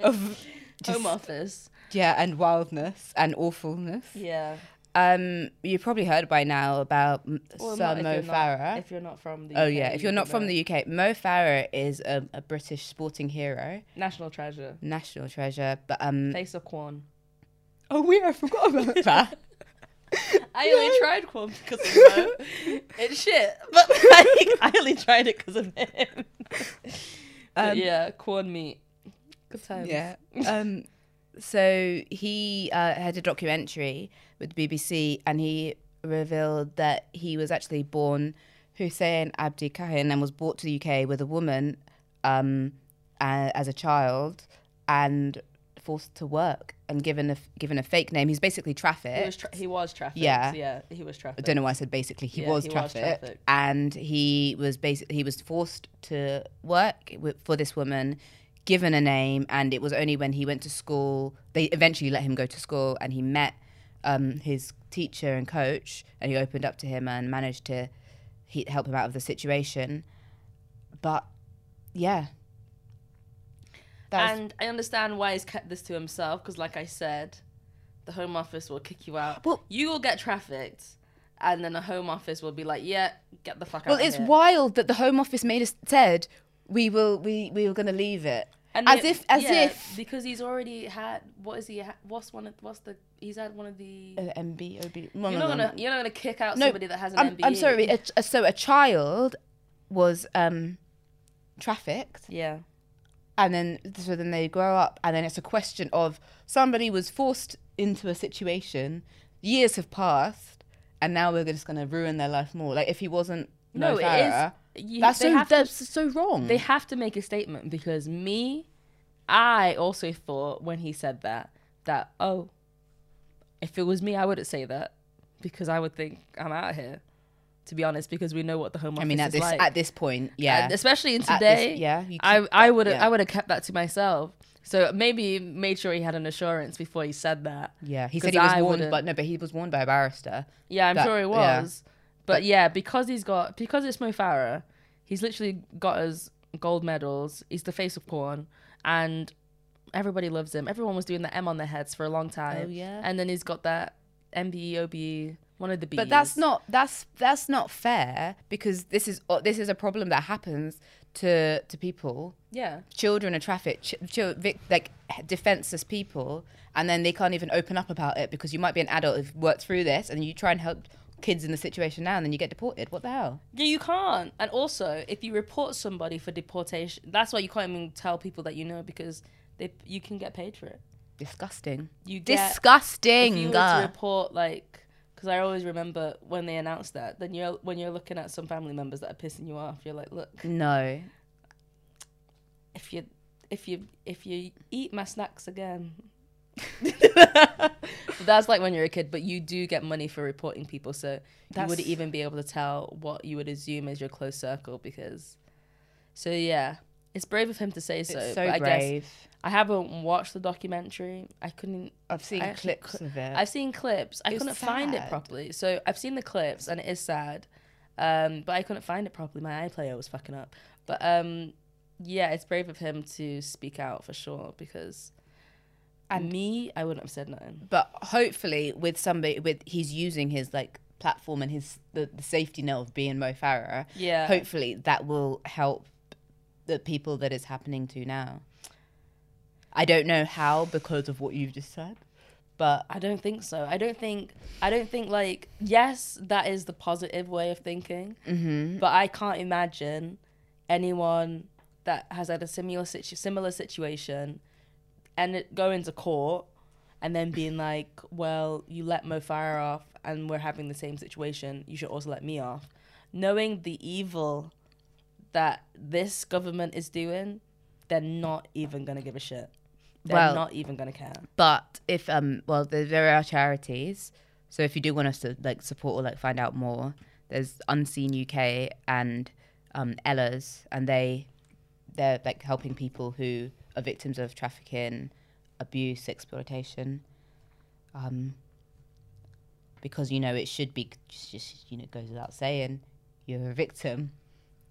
of just, Home office. yeah and wildness and awfulness. Yeah. Um, you probably heard by now about Well, Sir Mo you're not- Farah. If you're not from the Oh UK, yeah, if you you're not from know. the UK, Mo Farah is a, a British sporting hero, national treasure, national treasure. But um, face of Quorn. oh yeah, I forgot about that. I only tried Quorn because of Mo. it's shit, but like, I only tried it because of him. Um, yeah, Quorn meat. Good times. Yeah. Um, so he uh, had a documentary with the BBC, and he revealed that he was actually born Hussein Abdi Kahin and was brought to the UK with a woman um, a- as a child and forced to work and given a given a fake name. He's basically trafficked. He was, tra- he was trafficked. Yeah. Yeah, he was trafficked. I don't know why I said basically. He Yeah, was he was trafficked, trafficked. and he was basically he was forced to work for this woman, given a name, and it was only when he went to school they eventually let him go to school, and he met um, his teacher and coach, and he opened up to him and managed to he, help him out of the situation. But yeah, That's- and I understand why he's kept this to himself because, like I said, the Home Office will kick you out. Well- you will get trafficked, and then the Home Office will be like, "Yeah, get the fuck out." well, it's here. wild that the Home Office made us said we will we we were going to leave it. And as it- if as yeah, if because he's already had what is he? Ha- what's one? Of, what's the? He's had one of the. uh, MB OB. you're not gonna. You're not gonna kick out No, somebody that has an I'm, MBE. I'm sorry. A, a- so a child was um, trafficked Yeah. and then so then they grow up and then it's a question of somebody was forced into a situation years have passed and now we're just to ruin their life more like if he wasn't No, no, it is. You, that's so have to- so wrong they have to make a statement because me, I also thought when he said that that oh, if it was me, I wouldn't say that because I would think I'm out here. To be honest, because we know what the home office i mean at is this like. at this point yeah And especially in At this- today. yeah I I would have yeah. I would have kept that to myself. So maybe made sure he had an assurance before he said that. yeah he said he was I warned wouldn't- but no but he was warned by a barrister Yeah, I'm That- sure he yeah. But, yeah, because he's got because it's Mo Farah, he's literally got us gold medals. He's the face of porn, and everybody loves him. Everyone was doing the M on their heads for a long time. Oh, yeah? and then he's got that MBE, OBE, one of the B's. But that's not that's that's not fair because this is uh, this is a problem that happens to to people. yeah. Children are trafficked, ch- ch- vic- like defenseless people, and then they can't even open up about it because you might be an adult who've worked through this, and you try and help kids in the situation now, and then you get deported. What the hell? Yeah, you can't. And also, if you report somebody for deportation, that's why you can't even tell people that you know because they you can get paid for it. Disgusting. You get Disgusting. if you were to report like because I always remember when they announced that. Then you're when you're looking at some family members that are pissing you off. You're like, look, no. if you if you if you eat my snacks again. That's like when you're a kid, but you do get money for reporting people, so you wouldn't even be able to tell what you would assume is your close circle because. So yeah, it's brave of him to say so. It's so but I guess brave. I haven't watched the documentary. I couldn't. I've seen clips of it. I've seen clips. I It's couldn't find it properly. So I've seen the clips and it is sad. Um, but I couldn't find it properly. My iPlayer was fucking up. But um, yeah, it's brave of him to speak out for sure because And- me, I wouldn't have said nothing. but hopefully with somebody with he's using his like platform and his the, the safety net of being Mo Farah. Yeah. Hopefully that will help the people that it's happening to now. I don't know how because of what you've just said, but I don't think so. I don't think. I don't think like yes, that is the positive way of thinking. mm-hmm. But I can't imagine anyone that has had a similar situ- similar situation and it going to court and then being like, well, you let Mo Farah off and we're having the same situation. You should also let me off. Knowing the evil that this government is doing, they're not even going to give a shit. They're Well- not even going to care. But if um well there, there are charities, so if you do want us to like support or like find out more, there's Unseen UK and um Ella's, and they they're like helping people who are victims of trafficking, abuse, exploitation. Um, because you know it should be just, just you know goes without saying, you're a victim,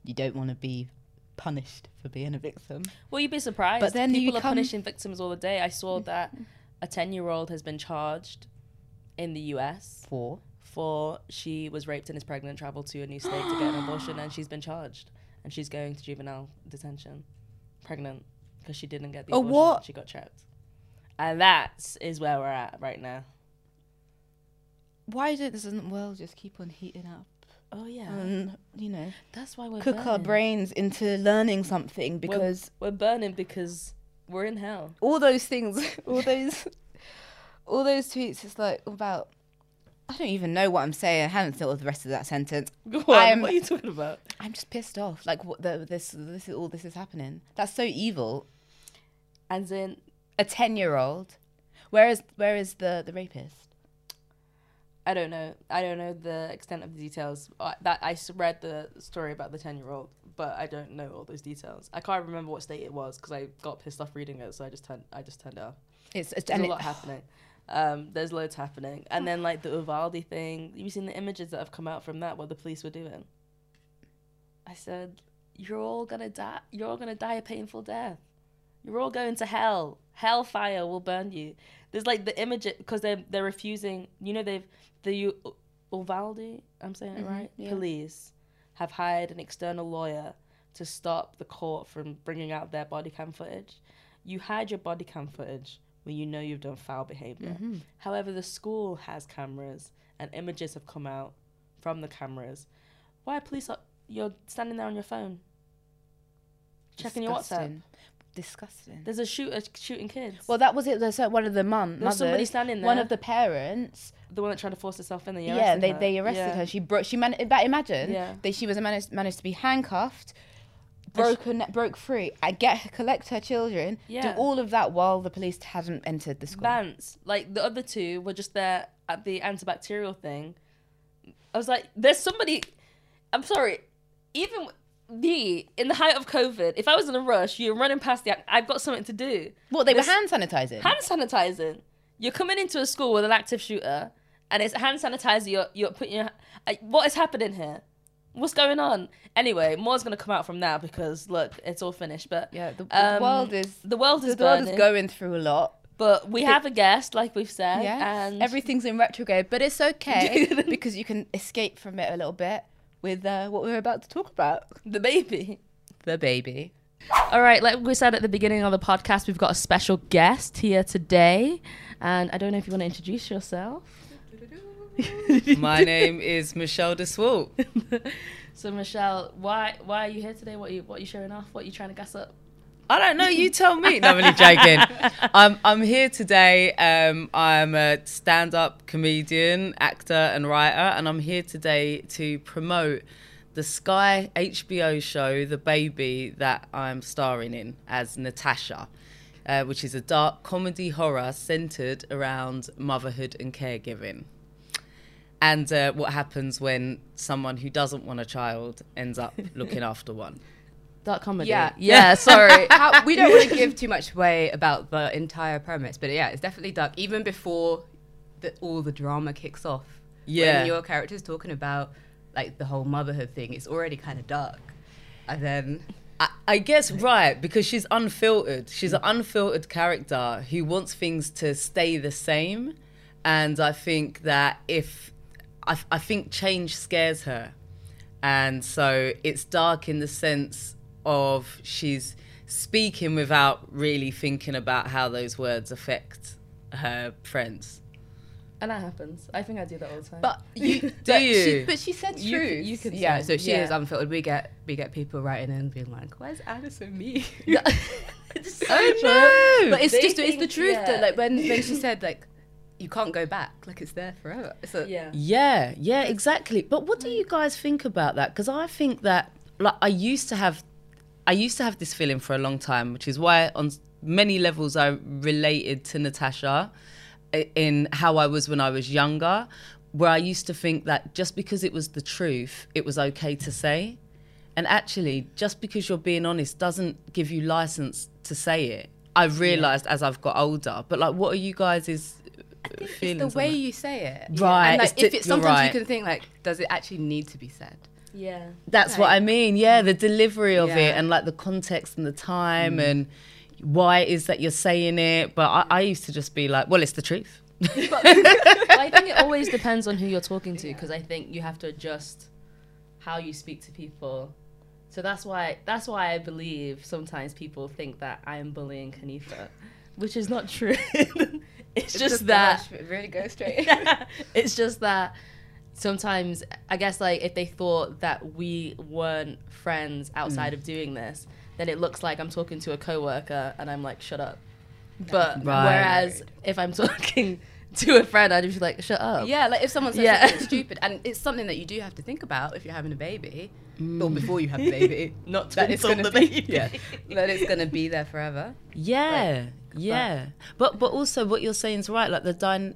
you don't want to be punished for being a victim. Well, you'd be surprised. But then people are punishing victims all the day. I saw that a ten-year-old has been charged in the U.S. For for she was raped and is pregnant, traveled to a new state to get an abortion, and she's been charged, and she's going to juvenile detention, pregnant because she didn't get the Oh, abortion. what? She got trapped, and that is where we're at right now. why doesn't the world just keep on heating up? Oh yeah, and you know that's why we're cook our brains into learning something We're- because we're burning because we're in hell. all those things all those all those tweets it's like about i don't even know what i'm saying i haven't thought of the rest of that sentence on, I'm- what are you talking about? i'm just pissed off like what the, this this is all this is happening that's so evil And in a 10 year old where is where is the the rapist I don't know. I don't know the extent of the details. Uh, that I read the story about the ten-year-old, but I don't know all those details. I can't remember what state it was because I got pissed off reading it, so I just turned. I just turned it off. it's, it's There's a it- lot happening. Um, there's loads happening, and then like the Uvalde thing. You've seen the images that have come out from that, what the police were doing. I said, "You're all gonna die. You're all gonna die a painful death. You're all going to hell. Hellfire will burn you." There's like the image because they're they're refusing. You know they've the Uvalde. I'm saying it Mhm, right. yeah. Police have hired an external lawyer to stop the court from bringing out their body cam footage. You hide your body cam footage when you know you've done foul behavior. Mhm. However, the school has cameras and images have come out from the cameras. Why are police? Are, you're standing there on your phone, checking your WhatsApp. Disgusting. There's a shooter shooting kids. Well, that was it. There's one of the mum, There was somebody standing there. One of the parents. the one that tried to force herself in there. Yeah, and they, they arrested her. She broke. She man- but imagine Yeah. that she was managed managed to be handcuffed, broken, broke free, and get her, collect her children. Yeah. Do all of that while the police hadn't entered the school. Bants. Like the other two were just there at the antibacterial thing. I was like, there's somebody. I'm sorry. Even me in the height of COVID, if I was in a rush, you're running past the. I've got something to do. What they This- were hand sanitizing. Hand sanitizing. You're coming into a school with an active shooter, and it's hand sanitizer. You're you're putting your. uh, What is happening here? What's going on? Anyway, more's gonna come out from now because look, it's all finished. But yeah, the, the um, world is the world is the world is going through a lot. But we have a guest, like we've said, Yeah, and everything's in retrograde, but it's okay because you can escape from it a little bit with uh, what we're about to talk about. the baby. The baby. All right, like we said at the beginning of the podcast, we've got a special guest here today, and I don't know if you want to introduce yourself. My name is Michelle de Swarte. So Michelle, why why are you here today? What are you what are you showing off? What are you trying to gas up? I don't know. You tell me. No, I'm only joking. I'm I'm here today. Um, I'm a stand-up comedian, actor, and writer, and I'm here today to promote the Sky HBO show, The Baby, that I'm starring in as Natasha, uh, which is a dark comedy horror centered around motherhood and caregiving. And uh, what happens when someone who doesn't want a child ends up looking after one. Dark comedy. Yeah. yeah. Sorry. How, we don't want to give too much away about the entire premise, but yeah, it's definitely dark. Even before the, all the drama kicks off, Yeah. when your character's talking about like the whole motherhood thing, it's already kind of dark. And then I, I guess right because she's unfiltered. She's an unfiltered character who wants things to stay the same, and I think that if I, I think change scares her, and so it's dark in the sense of she's speaking without really thinking about how those words affect her friends. and that happens. I think I do that all the time. But you, Do but you? She, but she said You truth. can- you can yeah, say, so she yeah. is unfiltered. We get we get people writing in being like, "Where's Ada so mean?" it's so Oh, no! but it's They just it's the truth yeah. that like when when she said like, "You can't go back," like it's there forever. So yeah. Yeah, yeah, exactly. But what do you guys think about that? Because I think that like I used to have, I used to have this feeling for a long time, which is why on many levels I related to Natasha in how I was when I was younger, where I used to think that just because it was the truth, it was okay to say. And actually, just because you're being honest doesn't give you license to say it. I've realized as I've got older. But like, what are you guys' is feelings? it's the way you say it, Right, And like, it's if it's sometimes right. you can think like, does it actually need to be said? Yeah. That's what I mean. Yeah, the mm. delivery of it and like the context and the time mm. and why it is that you're saying it. But I, I used to just be like, well, it's the truth. But I think it always depends on who you're talking to because I think you have to adjust how you speak to people. So that's why that's why I believe sometimes people think that I am bullying Hanifah, which is not true. it's, just, that it really goes straight. it's just that sometimes I guess like if they thought that we weren't friends outside mm. of doing this, then it looks like I'm talking to a coworker and I'm like, shut up. But Right. whereas if I'm talking to a friend, I'd just be like, shut up. Yeah, like if someone says Yeah. something stupid, and it's something that you do have to think about if you're having a baby, mm. or before you have a baby, Not to that it's insult gonna the be, baby. yeah, that it's gonna be there forever. Yeah, yeah. But but also what you're saying is right. Like the dyn-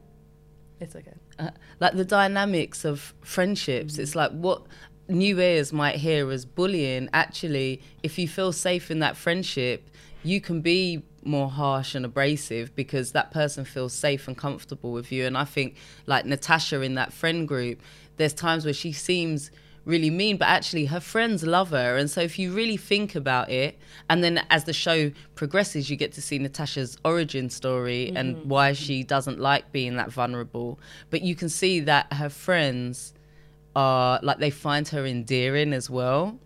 It's okay. uh, like the dynamics of friendships. It's like what new ears might hear as bullying. Actually, if you feel safe in that friendship, you can be more harsh and abrasive because that person feels safe and comfortable with you. And I think, like Natasha in that friend group, there's times where she seems really mean, but actually her friends love her. And so if you really think about it, and then as the show progresses, you get to see Natasha's origin story and why she doesn't like being that vulnerable. But you can see that her friends are like they find her endearing as well.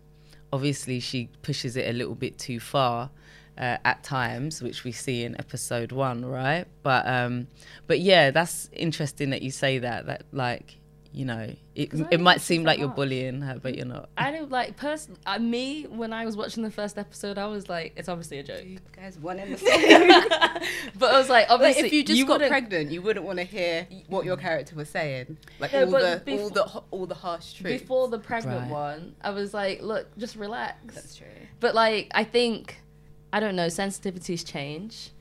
Obviously, she pushes it a little bit too far. Uh, at times, which we see in episode one, right? But um, but yeah, that's interesting that you say that. That like you know, it 'Cause I it might seem like you're harsh. bullying her, but you're not. I don't like person. Uh, me when I was watching the first episode, I was like, it's obviously a joke. You guys, one in the same. but I was like, Like, obviously, if you just got pregnant, you wouldn't want to hear what your character was saying, like No, all but the all the all the harsh truth. before the pregnant Right. one, I was like, look, just relax. That's true. But like, I think, I don't know, sensitivities change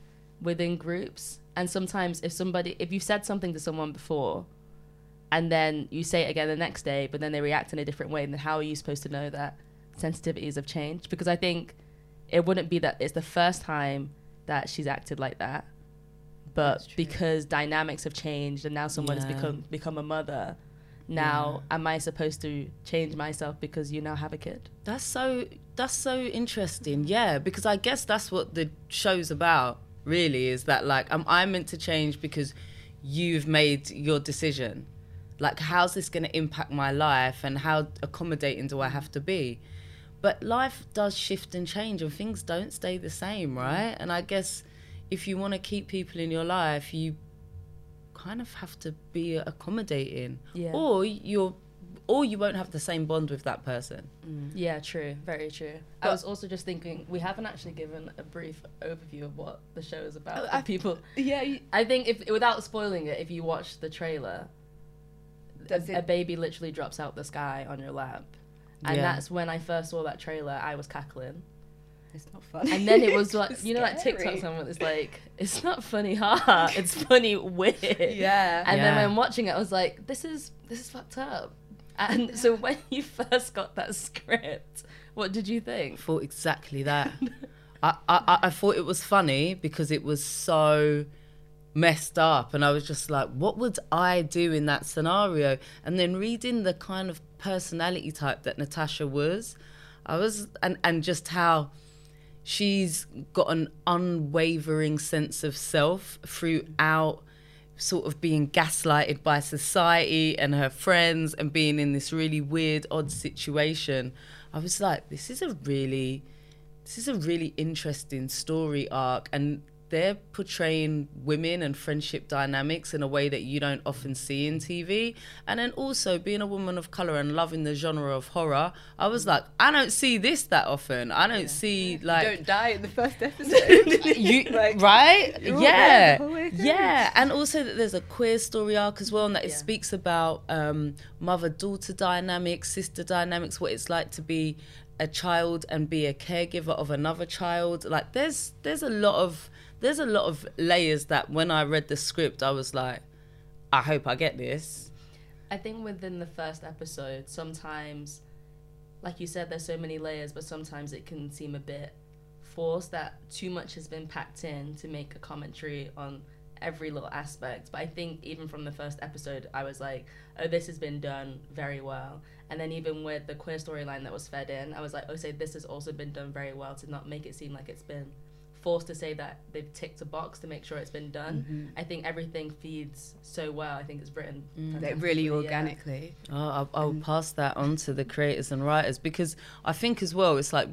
within groups. And sometimes if somebody, if you've said something to someone before and then you say it again the next day, but then they react in a different way, And then how are you supposed to know that sensitivities have changed? Because I think it wouldn't be that it's the first time that she's acted like that. But because dynamics have changed and now someone has become become a mother, now am I supposed to change myself because you now have a kid? That's so that's so interesting. Yeah, because I guess that's what the show's about. Really, is that like am I meant to change because you've made your decision? Like, how's this going to impact my life, and how accommodating do I have to be? But life does shift and change, and things don't stay the same, mm. right? And I guess if you want to keep people in your life, you kind of have to be accommodating, Yeah. or you're, or you won't have the same bond with that person. Mm. Yeah, true. Very true. I was also just thinking we haven't actually given a brief overview of what the show is about. Oh, I- people, Yeah, you, I think if without spoiling it, if you watch the trailer, Does a, it- a baby literally drops out the sky on your lap, and Yeah. that's when I first saw that trailer. I was cackling, it's not funny. and then it was like you know that. TikTok someone that's like, it's not funny, haha. it's funny, weird. Yeah. And then Yeah. when watching it, I was like, this is this is fucked up. And so when you first got that script, what did you think? I thought exactly that. I, I- I thought it was funny because it was so messed up and I was just like, what would I do in that scenario? And then reading the kind of personality type that Natasha was, I was and, and just how she's got an unwavering sense of self throughout sort of being gaslighted by society and her friends and being in this really weird odd situation i was like this is a really this is a really interesting story arc and they're portraying women and friendship dynamics in a way that you don't often see in TV. And then also being a woman of color and loving the genre of horror, I was like, I don't see this that often. I don't see like you don't die in the first episode. you Like, right yeah there the whole way through. yeah and also that there's a queer story arc as well and that it Yeah. speaks about um, mother-daughter dynamics sister dynamics what it's like to be a child and be a caregiver of another child like there's there's a lot of there's a lot of layers that when i read the script i was like i hope i get this I think within the first episode, sometimes, like you said, there's so many layers, but sometimes it can seem a bit forced that too much has been packed in to make a commentary on every little aspect. But I think even from the first episode, I was like, oh, this has been done very well. And then even with the queer storyline that was fed in, I was like, oh, so this has also been done very well to not make it seem like it's been forced to say that they've ticked a box to make sure it's been done. Mm-hmm. I think everything feeds so well. I think it's written mm. like really fantastically, yeah. organically. Oh, I'll, I'll pass that on to the creators and writers because I think as well, it's like,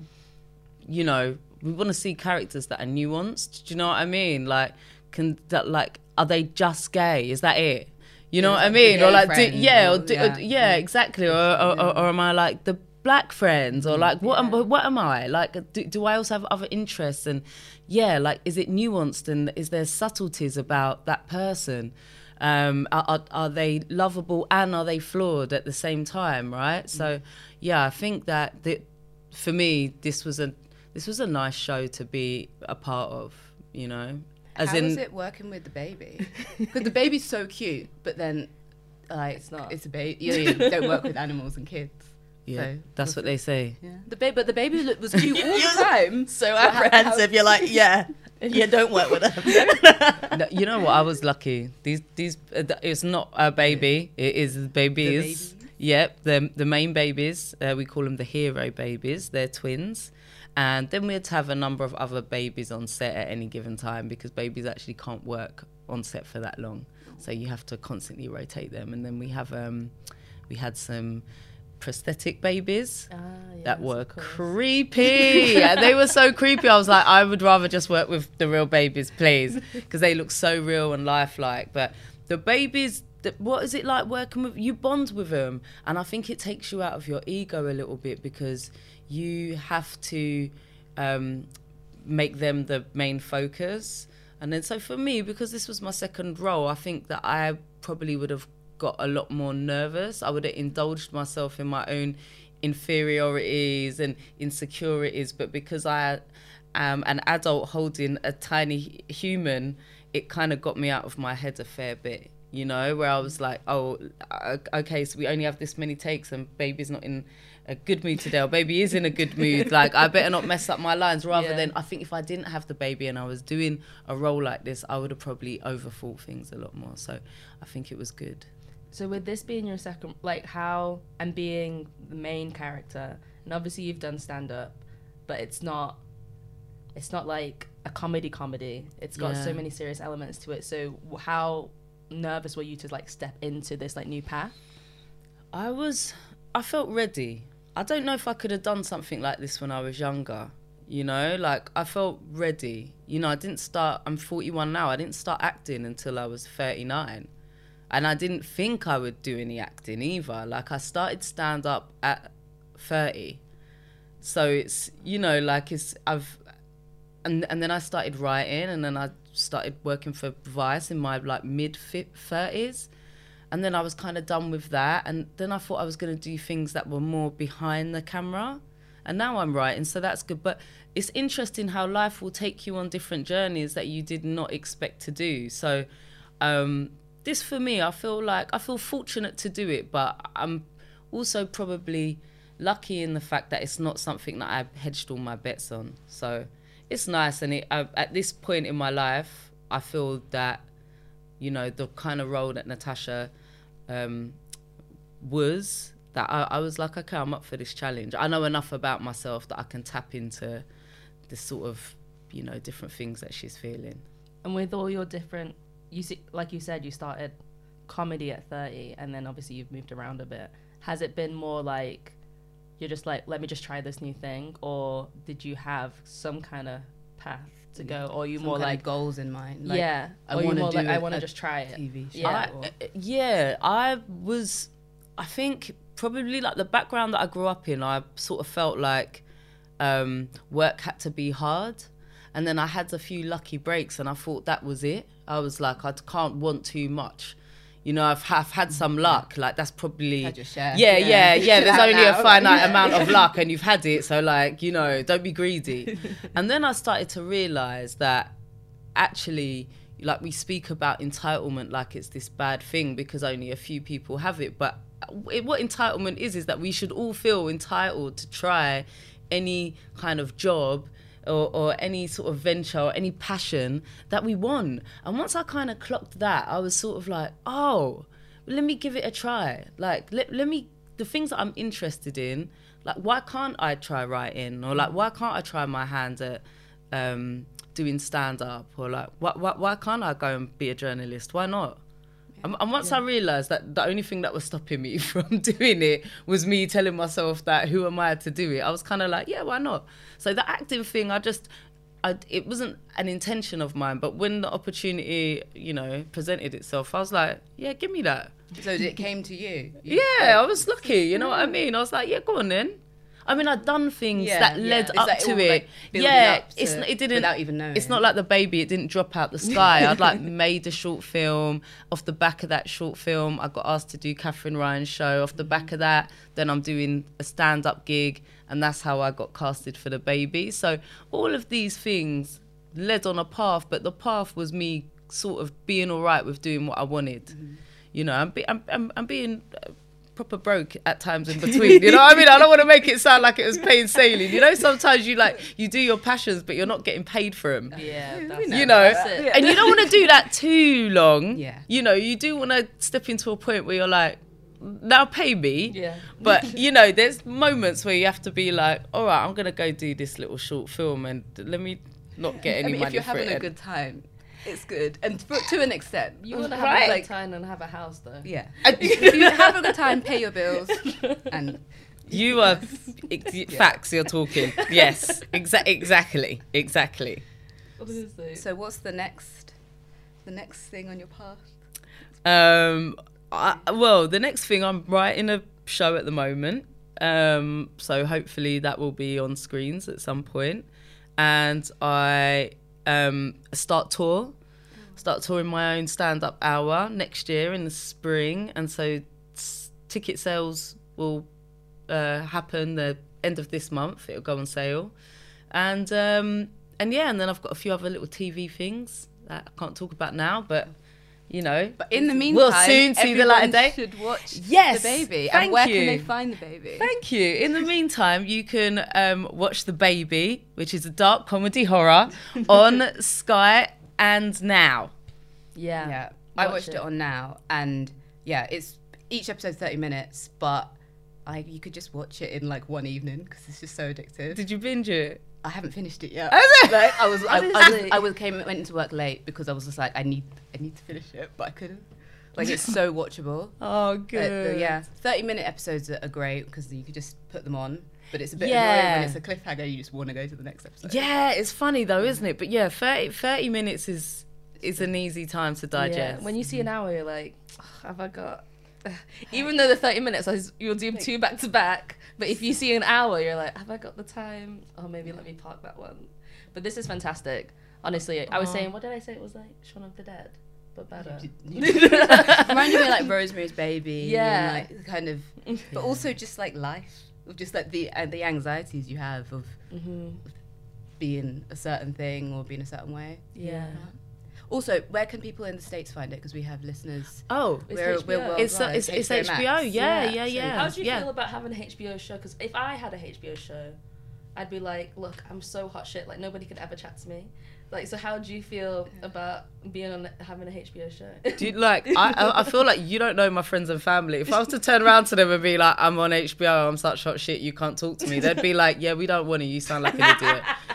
you know, we want to see characters that are nuanced. Do you know what I mean? Like, can that like, are they just gay? Is that it? You know Yeah, what I mean? Or like, do, yeah, or or- do, yeah. or- yeah, exactly. Or, or, or, or am I like the black friends? Or like, what am what am I like? Do, do I also have other interests? And yeah, like, is it nuanced? And is there subtleties about that person? um, are, are, are they lovable and are they flawed at the same time right so yeah i think that the, for me this was a this was a nice show to be a part of you know as How in is it working with the baby? Because the baby's so cute, but then like It's not. It's a baby. You, you don't work with animals and kids. Yeah so that's what they say. Yeah. The baby, but the baby look- was cute all the time. so apprehensive. You're like, yeah, yeah, don't work with them. No, you know what? I was lucky. These these uh, it's not a baby. It is the babies. Babies? yep the the main babies uh, we call them the hero babies. They're twins. And then we'd have a number of other babies on set at any given time because babies actually can't work on set for that long. So you have to constantly rotate them. And then we have um we had some prosthetic babies Ah, that were creepy. Yeah, they were so creepy. I was like, I would rather just work with the real babies, please, because they look so real and lifelike. But the babies what is it like working with you bond with them and i think it takes you out of your ego a little bit because you have to um, make them the main focus and then so for me because this was my second role i think that i probably would have got a lot more nervous i would have indulged myself in my own inferiorities and insecurities but because i am an adult holding a tiny human it kind of got me out of my head a fair bit you know, where I was like, oh, okay, so we only have this many takes and baby's not in a good mood today or baby is in a good mood. like, I better not mess up my lines rather Yeah. than I think if I didn't have the baby and I was doing a role like this, I would have probably overthought things a lot more. So I think it was good. So with this being your second, like how and being the main character, and obviously you've done stand up, but it's not, it's not like a comedy comedy. It's got so many serious elements to it. So how nervous were you to like step into this like new path? I was, I felt ready. I don't know if I could have done something like this when I was younger. You know, like I felt ready. You know, I didn't start, I'm 41 now. I didn't start acting until I was 39. And I didn't think I would do any acting either. Like I started stand up at 30. So it's, you know, like it's, I've, and, and then I started writing and then I started working for Vice in my like mid 30s and then I was kind of done with that. And then I thought I was going to do things that were more behind the camera. And now I'm writing, so that's good. But it's interesting how life will take you on different journeys that you did not expect to do. So, um, this for me, I feel like I feel fortunate to do it, but I'm also probably lucky in the fact that it's not something that I've hedged all my bets on. So it's nice. And it, I, at this point in my life, I feel that you know the kind of role that Natasha um, was that I, I was like okay I'm up for this challenge I know enough about myself that I can tap into the sort of you know different things that she's feeling And with all your different, you see, like you said, you started comedy at 30 and then obviously you've moved around a bit. Has it been more like you're just like, let me just try this new thing? Or did you have some kind of path to go? Or you Some more like, goals in mind. Like, yeah. I or you wanna more do like, I want to just try it. TV show. Yeah. I, uh, yeah I was I think probably like the background that I grew up in I sort of felt like um, work had to be hard and then I had a few lucky breaks and I thought that was it. I was like I can't want too much. You know I've, I've had some luck. Like that's probably Had your share. yeah yeah. Yeah. yeah. There's only a finite amount of luck and you've had it. So like you know don't be greedy. And then I started to realize that actually like we speak about entitlement like it's this bad thing because only a few people have it. But it, what entitlement is is that we should all feel entitled to try any kind of job or, or any sort of venture or any passion that we want and once i kind of clocked that i was sort of like oh let me give it a try like let, let me the things that i'm interested in like why can't i try writing or like why can't i try my hand at um, doing stand up or like why, why, why can't I go and be a journalist? Why not? And, and once I realised that the only thing that was stopping me from doing it was me telling myself that who am I to do it, I was kind of like, yeah, why not? So the acting thing, I just, I, it wasn't an intention of mine, but when the opportunity, you know, presented itself, I was like, yeah, give me that. So it came to you. You- Yeah, I was lucky. You know what I mean? I was like, yeah, go on then. I mean, I'd done things Yeah, that led It's up to all, it. like, yeah, it's to- not, it didn't without even knowing. It's not like the baby; it didn't drop out the sky. I'd like made a short film. Off the back of that short film, I got asked to do Katherine Ryan's show. Off the back of that, then I'm doing a stand-up gig, and that's how I got casted for the baby. So all of these things led on a path, but the path was me sort of being all right with doing what I wanted. Mm-hmm. You know, I'm, be, I'm, I'm, I'm being proper broke at times in between. You know what I mean? I don't want to make it sound like it was plain sailing. You know, sometimes you like you do your passions, but you're not getting paid for them. Yeah, that's, know You know, that's it. and you don't want to do that too long. Yeah. You know, you do want to step into a point where you're like, now pay me. Yeah. But you know, there's moments where you have to be like, all right, I'm gonna go do this little short film, and let me not get any I mean, money if you're for having it. a good time, it's good, and for, to an extent. You want to have Right. a good time and have a house though. Yeah. if you have a good time, pay your bills, and You are ex- facts. You're talking. Yes, exa- exactly, exactly. Honestly. so what's the next, the next thing on your path? Um, I, well, the next thing I'm writing a show at the moment. Um, so hopefully that will be on screens at some point. And I um, start tour, start touring my own stand up hour next year in the spring. And so ticket sales will uh, happen the end of this month. It'll go on sale. And um, and yeah, and then I've got a few other little TV things that I can't talk about now, but you know, But in the meantime, We'll soon see the light of day. Should watch Yes, the baby. thank and where you. can they find the baby? Thank you. In the meantime, you can um, watch The Baby, which is a dark comedy horror, on Sky and Now. Yeah. Yeah, I watched it. it. on now, and yeah, it's each episode's thirty minutes, but I you could just watch it in like one evening because it's just so addictive. Did you binge it? I haven't finished it yet. Has it? Like, I was, I, I, was, I was came went into work late because I was just like, I need, I need to finish it, but I couldn't. Like it's so watchable. Oh, good. uh, yeah, thirty minute episodes are are great because you could just put them on. But it's a bit Yeah. annoying when it's a cliffhanger. You just want to go to the next episode. Yeah, it's funny though, isn't it? But yeah, 30, 30 minutes is is an easy time to Yeah. digest. When you see an hour, you're like, "Ugh, have I got? Even though the 30 minutes, I s- you'll do two back to back. But if you see an hour, you're like, have I got the time? Oh, maybe let me park that one. But this is fantastic. Honestly, I was saying, what did I say? It was like Shaun of the Dead, but better. Reminded me of like Rosemary's Baby. Yeah. And, like kind of, but also just like life, of just like the uh, the anxieties you have of hmm being a certain thing or being a certain way. Yeah. Also, where can people in the states find it? Because we have listeners. oh, It's We're, HBO. we're worldwide. it's uh, it's, it's Max. HBO. Yeah, yeah, Yeah, yeah. so How do you yeah. feel about having a HBO show? Because if I had a HBO show, I'd be like, look, I'm so hot shit. Like nobody could ever chat to me. Like, so how do you feel about being on having a HBO show? Do you, like I, I I feel like you don't know my friends and family. If I was to turn around to them and be like, "I'm on HBO, I'm such hot shit, you can't talk to me," they'd be like, "Yeah, we don't want to. You sound like an idiot."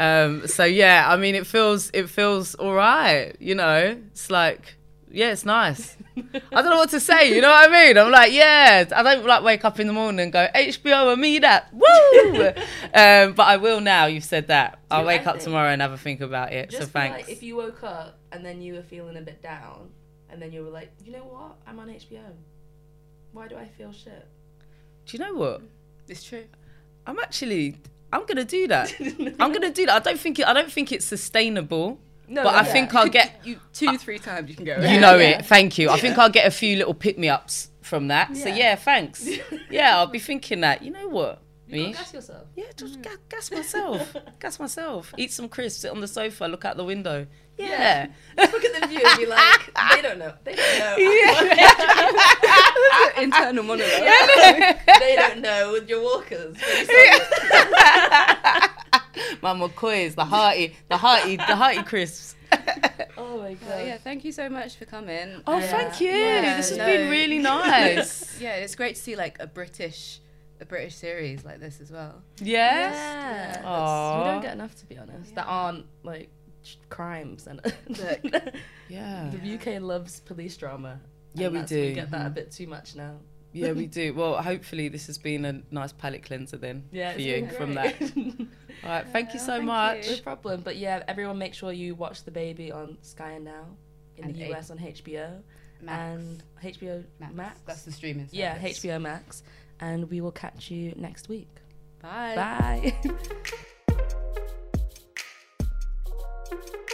Um, so yeah, I mean, it feels it feels all right. You know, it's like yeah, it's nice. I don't know what to say. You know what I mean? I'm like, yeah. I don't like wake up in the morning and go HBO and me that woo. um, but I will now. You've said that. I'll I wake up tomorrow and have a think about it. Just so thanks. like, if you woke up and then you were feeling a bit down, and then you were like, you know what? I'm on HBO. Why do I feel shit? Do you know what? It's true. I'm actually I'm gonna do that. I'm gonna do that. I don't think it, I don't think it's sustainable, No, but no, I yeah. think I'll get You two, three times you can go. you know it. Thank you. I think I'll get a few little pick me ups from that. So Yeah. yeah, thanks. yeah, I'll be thinking that. You know what? You Me? gotta gas yourself. Yeah, just mm. ga- gas myself. gas myself. Eat some crisps. Sit on the sofa. Look out the window. Yeah. Look at the view and be like, they don't know. They don't know. Internal monologue. they don't know with your walkers. What are you? My McCoys, the hearty, the hearty, the hearty crisps. oh my god. Oh, yeah, thank you so much for coming. Oh, And, thank you. Yeah, this has no. been really nice. Yeah, it's great to see like a British, a British series like this as well. yes. Yeah. that's- Aw. We don't get enough, to be honest. That aren't like ch- crimes and Yeah. the UK loves police drama. Yeah, we do. We get that a mm-hmm. bit too much now. Yeah, we do. Well, hopefully this has been a nice palate cleanser then Yeah, for you been from that. All right, thank you so thank much. you. No problem. But yeah, everyone make sure you watch The Baby on Sky and Now in And the eight- US on HBO Max. and HBO Max. Max. That's the streaming. service. yeah. HBO Max. And we will catch you next week. Bye. Bye.